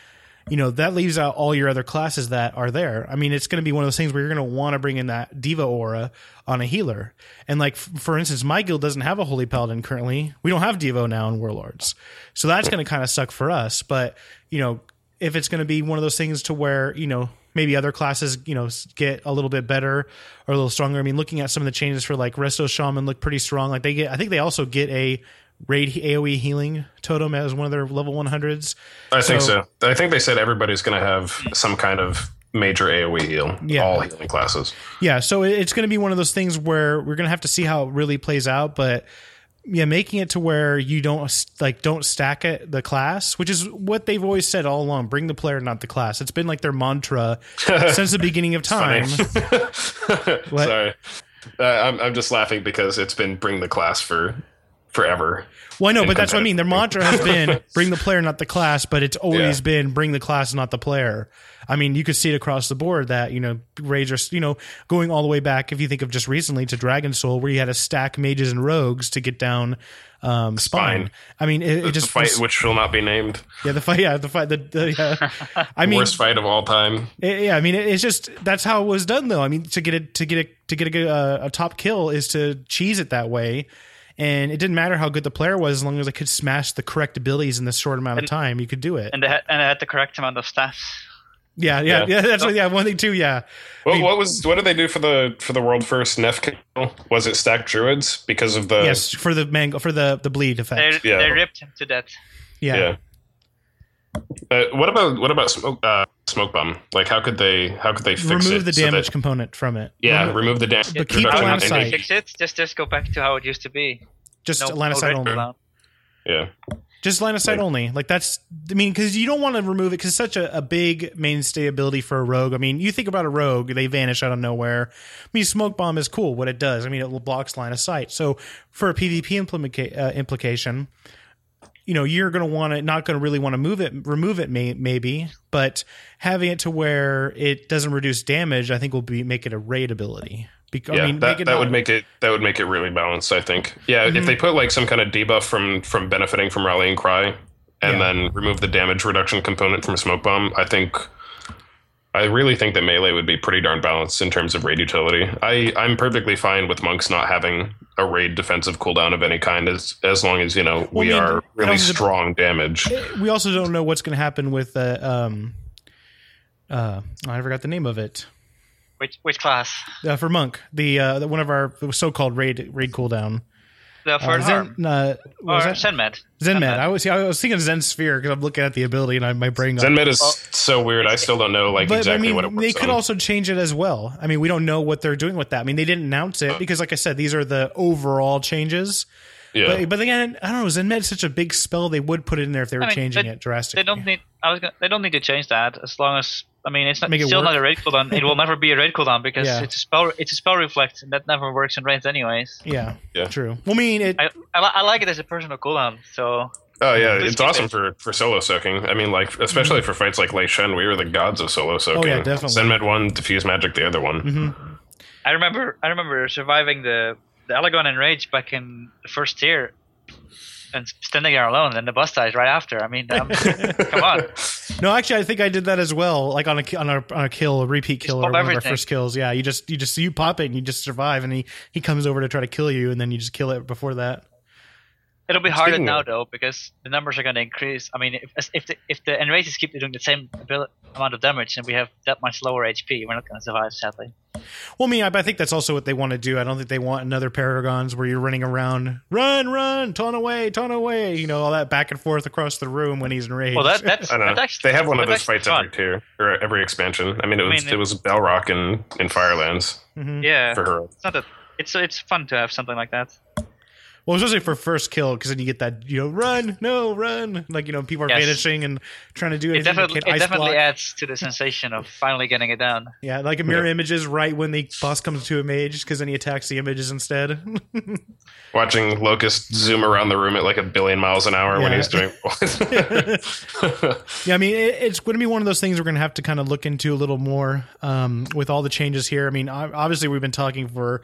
you know that leaves out all your other classes that are there. I mean it's going to be one of those things where you're going to want to bring in that devo aura on a healer. And like f- for instance my guild doesn't have a holy paladin currently. We don't have devo now in warlords. So that's going to kind of suck for us. But you know if it's going to be one of those things to where you know maybe other classes you know get a little bit better or a little stronger. I mean looking at some of the changes for like resto shaman look pretty strong. Like they get i think they also get a raid aoe healing totem as one of their level 100s I think so- so. I think they said everybody's going to have some kind of major AOE heal. Yeah. All healing classes. Yeah, so it's going to be one of those things where we're going to have to see how it really plays out, but yeah, making it to where you don't like don't stack it the class, which is what they've always said all along: bring the player, not the class. It's been like their mantra since the beginning of time. Sorry. Uh, I'm, I'm just laughing because it's been bring the class for forever. Well, I know, but that's what I mean. Their mantra has been bring the player, not the class, but it's always Yeah. been bring the class, not the player. I mean, you could see it across the board that, you know, are, you know, going all the way back, if you think of just recently to Dragon Soul, where you had to stack mages and rogues to get down um, spine. Spine. I mean, it, it The just fight, which will not be named, yeah, the fight, yeah, the fight, the, the yeah. I mean, worst fight of all time. it- yeah, I mean, it- it's just that's how it was done, though. I mean, to get it to get it to get a, a, a top kill is to cheese it that way, and it didn't matter how good the player was as long as I could smash the correct abilities in the short amount of time. You could do it. and they had, and they had the correct amount of stats. Yeah, yeah, yeah. Yeah. That's what, yeah. One thing too. Yeah, What, mean- what was what did they do for the for the world first Nef kill? Was it stack druids because of the yes, for the Mangle for the the bleed They, effect. Yeah. they ripped him to death. Yeah. yeah. Uh, what about what about smoke uh, smoke bomb? Like how could they how could they fix it? remove it the so damage that- component from it. yeah, Remo- remove the damage. But keep the line of sight. they fix it? Just just go back to how it used to be. just No, line of sight only. cooldown. Yeah, Just line of sight Like- only. Like that's. I mean, because you don't want to remove it because it's such a, a big mainstay ability for a rogue. I mean, you think about a rogue, they vanish out of nowhere. I mean, smoke bomb is cool. What it does, I mean, it blocks line of sight. So for a PvP implica- uh, implication, you know, you're going to want to not going to really want to move it, remove it, may, maybe, but having it to where it doesn't reduce damage, I think will be make it a raid ability. Because yeah, I mean, that, make it that not- would make it that would make it really balanced. I think. Yeah, Mm-hmm. if they put like some kind of debuff from from benefiting from rallying cry, and Yeah. then remove the damage reduction component from smoke bomb, I think. I really think that melee would be pretty darn balanced in terms of raid utility. I, I'm perfectly fine with monks not having a raid defensive cooldown of any kind as as long as you know we I mean, are really also strong damage. we also don't know what's going to happen with uh, um uh I forgot the name of it. Which which class? Uh, for monk, the uh one of our so-called raid raid cooldown. The Uh, first arm. Zen, uh, Or was that? Zenmed. Zenmed. I was I was thinking Zen Sphere because I'm looking at the ability and I, my brain got. Zenmed is Well, so weird. I still don't know like but exactly I mean, what it works they could on. also change it as well. I mean, we don't know what they're doing with that. I mean, they didn't announce it because, like I said, these are the overall changes. yeah. But, but again, I don't know. Zenmed's such a big spell; they would put it in there if they were I mean, changing they- it drastically. They don't need. I was. Gonna, they don't need to change that as long as. I mean, it's not, Make it still work. not a red cooldown. It will never be a raid cooldown because Yeah. it's a spell. It's a spell reflect, and that never works in raids anyways. Yeah, Yeah. true. Well, I mean, it, I, I, I like it as a personal cooldown. So Oh yeah, Please it's awesome it. for for solo soaking. I mean, like especially for fights like Lei Shen, we were the gods of solo soaking. Mm-hmm. Oh, yeah, definitely. Zenmed one, diffuse magic the other one. mhm. I remember. I remember surviving the the Elegon and Rage back in the first tier, and standing there alone, and the bus dies right after. I mean, um, come on. No, actually, I think I did that as well. Like on a on a on a kill, a repeat kill, or one of our first kills. Yeah, you just you just you pop it and you just survive, and he he comes over to try to kill you, and then you just kill it before that. It'll be harder Speaking now though because the numbers are going to increase. I mean, if if the if the Enraces keep doing the same abil- amount of damage and we have that much lower HP, we're not going to survive sadly. Well, I mean, I, I think that's also what they want to do. I don't think they want another Paragons where you're running around, run, run, ton away, ton away. You know, all that back and forth across the room when he's enraged. Well, that that's, I know. that's actually they have one of those fights fun. every tier or every expansion. I mean, it I was mean, it, it- was Baleroc in in Firelands Mhm. Yeah, for her. it's not that. It's it's fun to have something like that. Well, especially for first kill, because then you get that, you know, run, no, run. Like, you know, people are Yes. vanishing and trying to do It definitely it definitely block. adds to the sensation of finally getting it down. Yeah, like a mirror images right when the boss comes to a mage, because then he attacks the images instead. Watching Locust zoom around the room at like a billion miles an hour when he's doing. Yeah, I mean, it, it's going to be one of those things we're going to have to kind of look into a little more um, with all the changes here. I mean, obviously, we've been talking for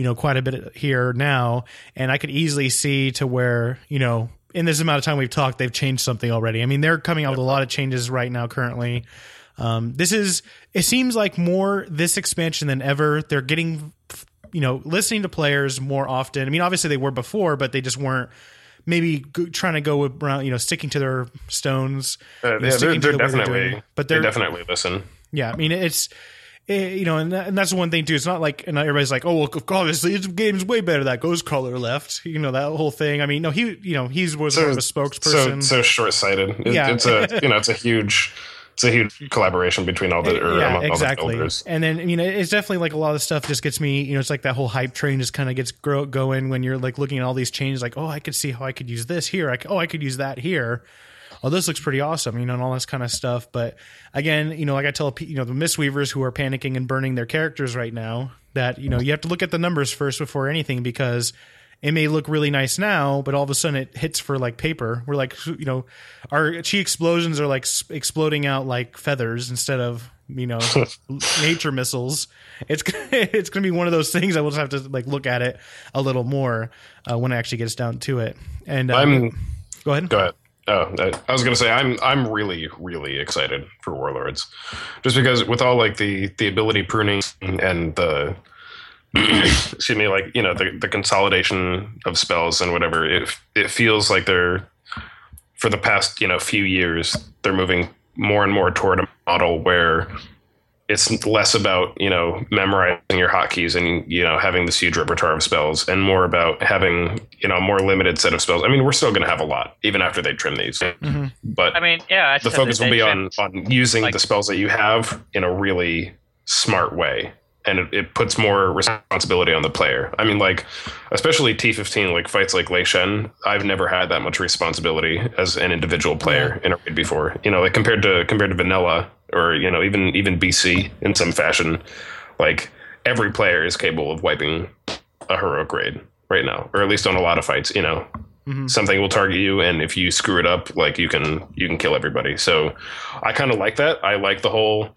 you know quite a bit here now, and I could easily see to where you know in this amount of time we've talked, they've changed something already. I mean, they're coming out with a lot of changes right now currently. Um, this is it seems like more this expansion than ever. They're getting you know listening to players more often. I mean, obviously they were before, but they just weren't maybe trying to go around you know sticking to their stones Uh, you know, yeah, they're, they're the definitely, doing but they they're definitely listen. yeah. I mean, it's eh, you know, and, that, and that's one thing too. It's not like and everybody's like, oh, well, obviously this game's way better. That Ghostcrawler left, you know, that whole thing. I mean, no, he, you know, he's was more of a spokesperson. so short sighted. It, Yeah. it's a you know it's a huge it's a huge collaboration between all the or yeah, the exactly. builders. And then you know, it's definitely like a lot of stuff just gets me. You know, it's like that whole hype train just kind of gets grow, going when you're like looking at all these changes. Like, oh, I could see how I could use this here. I oh, I could use that here. Oh, this looks pretty awesome. You know, and all this kind of stuff. But again, you know, like I tell you know the Mistweavers who are panicking and burning their characters right now that you know you have to look at the numbers first before anything because it may look really nice now, but all of a sudden it hits for like paper. We're like, you know, our chi explosions are like exploding out like feathers instead of you know nature missiles. It's it's gonna be one of those things. I will just have to like look at it a little more uh, when it actually gets down to it. And uh, go ahead. Go ahead. Oh, I was gonna say I'm I'm really really excited for Warlords, just because with all like the the ability pruning and the excuse me like you know the the consolidation of spells and whatever it it feels like they're for the past you know few years they're moving more and more toward a model where it's less about you know memorizing your hotkeys and you know having this huge repertoire of spells and more about having you know a more limited set of spells. I mean we're still going to have a lot even after they trim these. Mhm. but I mean, yeah, I the focus will be on on using like- the spells that you have in a really smart way. And it, it puts more responsibility on the player. I mean like especially t15 like fights like Lei Shen i've never had that much responsibility as an individual player in a raid before. You know like compared to compared to vanilla or you know even even bc in some fashion like every player is capable of wiping a heroic raid right now or at least on a lot of fights you know? Mhm. something will target you and if you screw it up like you can you can kill everybody. So i kind of like that. I like the whole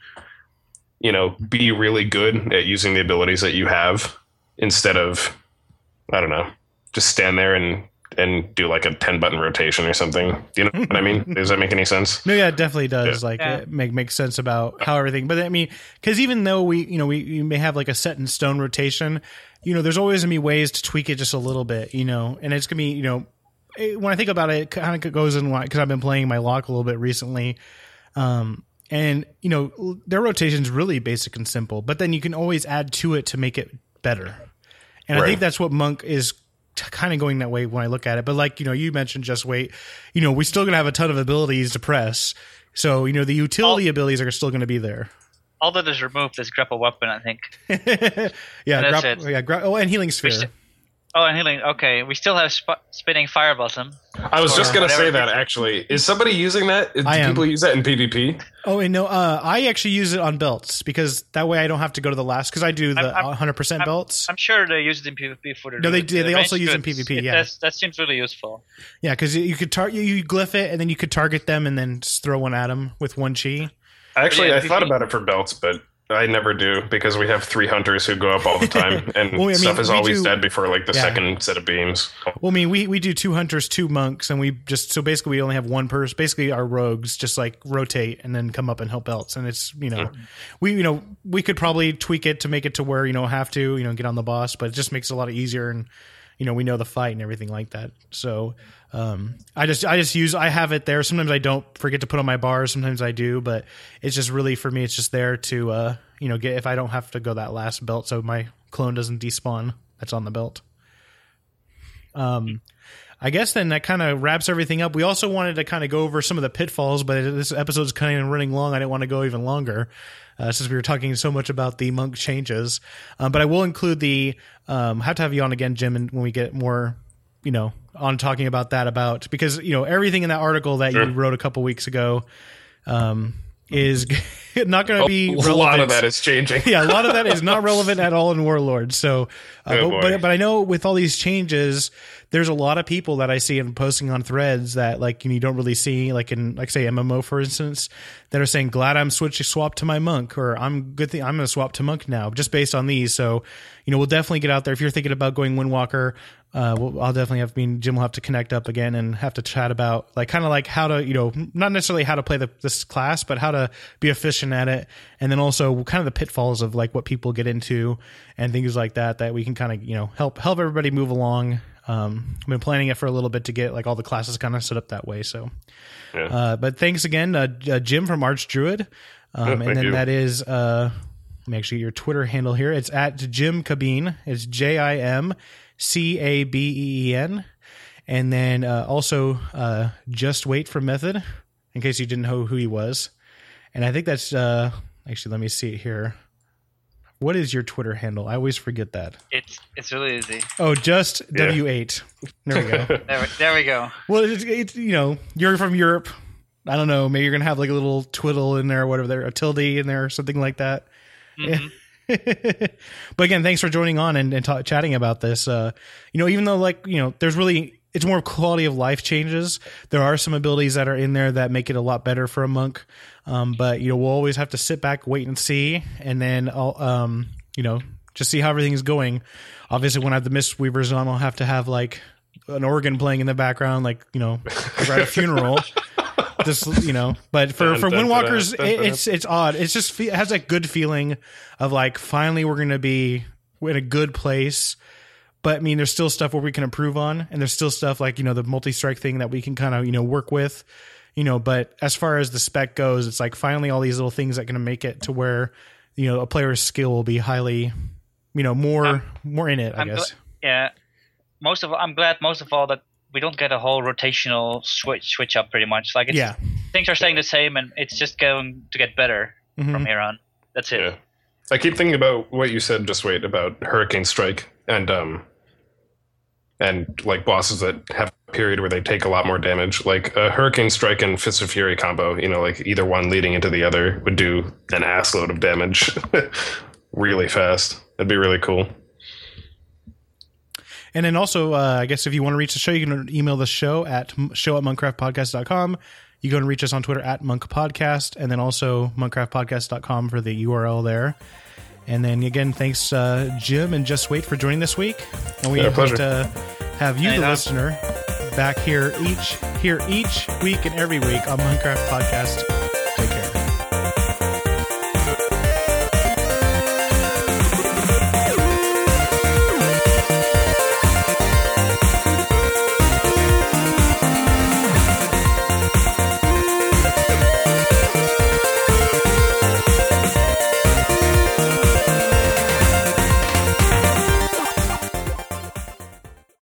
you know be really good at using the abilities that you have instead of i don't know just stand there and and do like a 10 button rotation or something you know what i mean does that make any sense No, yeah, it definitely does. Like, Yeah. make make sense about how everything. But I mean, because even though we, you know, we, we may have like a set in stone rotation, you know, there's always gonna be ways to tweak it just a little bit, you know, and it's gonna be, you know, it- when I think about it, it kind of goes in because I've been playing my lock a little bit recently. Um, and you know, their rotation's really basic and simple, but then you can always add to it to make it better. And I think that's what Monk is kind of going that way when I look at it. But like, you know, you mentioned just wait, you know, we're still going to have a ton of abilities to press. So, you know, the utility abilities are still going to be there. all that is removed is grapple weapon, I think. yeah. Yeah. Gra- oh, and healing sphere. Oh, and healing. Okay, we still have sp- spinning fire blossom. i was just going to say that actually is somebody using that do I am. people use that in pvp Oh, and no, uh, I actually use it on belts because that way I don't have to go to the last because I do the I'm- I'm- 100% I'm- belts. I'm sure they use it in PvP for the. No, they the do. They also ranged use it in goods. PvP, It- yeah. that's- that seems really useful. yeah, because you could tar- you, you glyph it and then you could target them and then just throw one at them with one chi. Actually, Yeah, I PvP. thought about it for belts, but I never do because we have three hunters who go up all the time, and Well, I mean, stuff is always do- dead before like the Yeah. second set of beams. Well, I mean, we, we do two hunters, two monks, and we just so basically we only have one person. Basically, our rogues just like rotate and then come up and help belts, and it's you know, hmm. we you know we could probably tweak it to make it to where you know have to you know get on the boss, but it just makes it a lot easier and you know we know the fight and everything like that. So um, I just I just use I have it there. Sometimes I don't forget to put on my bars. Sometimes I do, but it's just really for me. It's just there to uh, you know get if I don't have to go that last belt, so my clone doesn't despawn. That's on the belt. Um, I guess then that kind of wraps everything up. We also wanted to kind of go over some of the pitfalls, but this episode is kind of running long. I didn't want to go even longer uh, since we were talking so much about the monk changes. Um, but I will include the um, have to have you on again, Jim, and when we get more, you know, on talking about that about because you know everything in that article that Sure. you wrote a couple weeks ago um, is not going to be a relevant. lot of that is changing. yeah, a lot of that is not relevant at all in Warlord. So, uh, Oh, but, but but I know with all these changes, there's a lot of people that I see and posting on threads that like you, don't really see, like in like say MMO for instance, that are saying glad I'm switching swap to my monk or I'm good thing I'm to swap to monk now just based on these. So, you know, we'll definitely get out there if you're thinking about going Windwalker. Uh, we'll, I'll definitely have. I mean, Jim will have to connect up again and have to chat about like kind of like how to you know not necessarily how to play the, this class, but how to be efficient at it, and then also kind of the pitfalls of like what people get into and things like that that we can kind of you know help help everybody move along. Um, I've been planning it for a little bit to get like all the classes kind of set up that way. So, Yeah. uh, but thanks again, uh, uh, Jim from Arch Druid, um, Yeah, and then you. that is uh, let me actually get your Twitter handle here. It's at Jim Cabeen. It's J I M C A B E E N, and then uh, also uh, just wait for method in case you didn't know who he was. And I think that's uh, actually let me see it here. What is your Twitter handle? I always forget that. It's it's really easy. Oh, just Yeah. W eight. There we go. There, we- there we go. Well, it's, it's you know you're from Europe. I don't know. Maybe you're gonna have like a little twiddle in there, or whatever there, a tilde in there, or something like that. Mhm. but again, thanks for joining on and, and ta- chatting about this. Uh, you know, even though like you know, there's really it's more quality of life changes. There are some abilities that are in there that make it a lot better for a monk. Um, but you know, we'll always have to sit back, wait and see, and then I'll um, you know, just see how everything is going. Obviously, when I have the Mistweavers on, I'll have to have like an organ playing in the background, like you know, we're at a funeral. Just you know, but for for Windwalkers, dun, dun, it, dun. it's it's odd. It's just it has that good feeling of like finally we're gonna be in a good place. But I mean, there's still stuff where we can improve on, and there's still stuff like you know the multi strike thing that we can kind of you know work with, you know. But as far as the spec goes, it's like finally all these little things that can make it to where you know a player's skill will be highly, you know, more I'm- more in it. I I'm guess. gl- yeah. Most of I'm glad most of all that we don't get a whole rotational switch switch up pretty much. Like it's, yeah. things are staying the same and it's just going to get better Mhm. from here on. That's it. Yeah. I keep thinking about what you said. Just wait about Hurricane Strike and um and like bosses that have a period where they take a lot more damage. Like a Hurricane Strike and Fist of Fury combo. You know, like either one leading into the other would do an assload of damage really fast. That'd be really cool. And then also, uh, I guess if you want to reach the show, you can email the show at show at monkcraftpodcast.com. You go and reach us on Twitter at monkpodcast, and then also monkcraftpodcast.com for the URL there. And then again, thanks, uh, Jim and Just Wait for joining this week. And we Yeah, hope pleasure. to have you, the Anytime. listener, back here each here each week and every week on Monkcraft Podcast.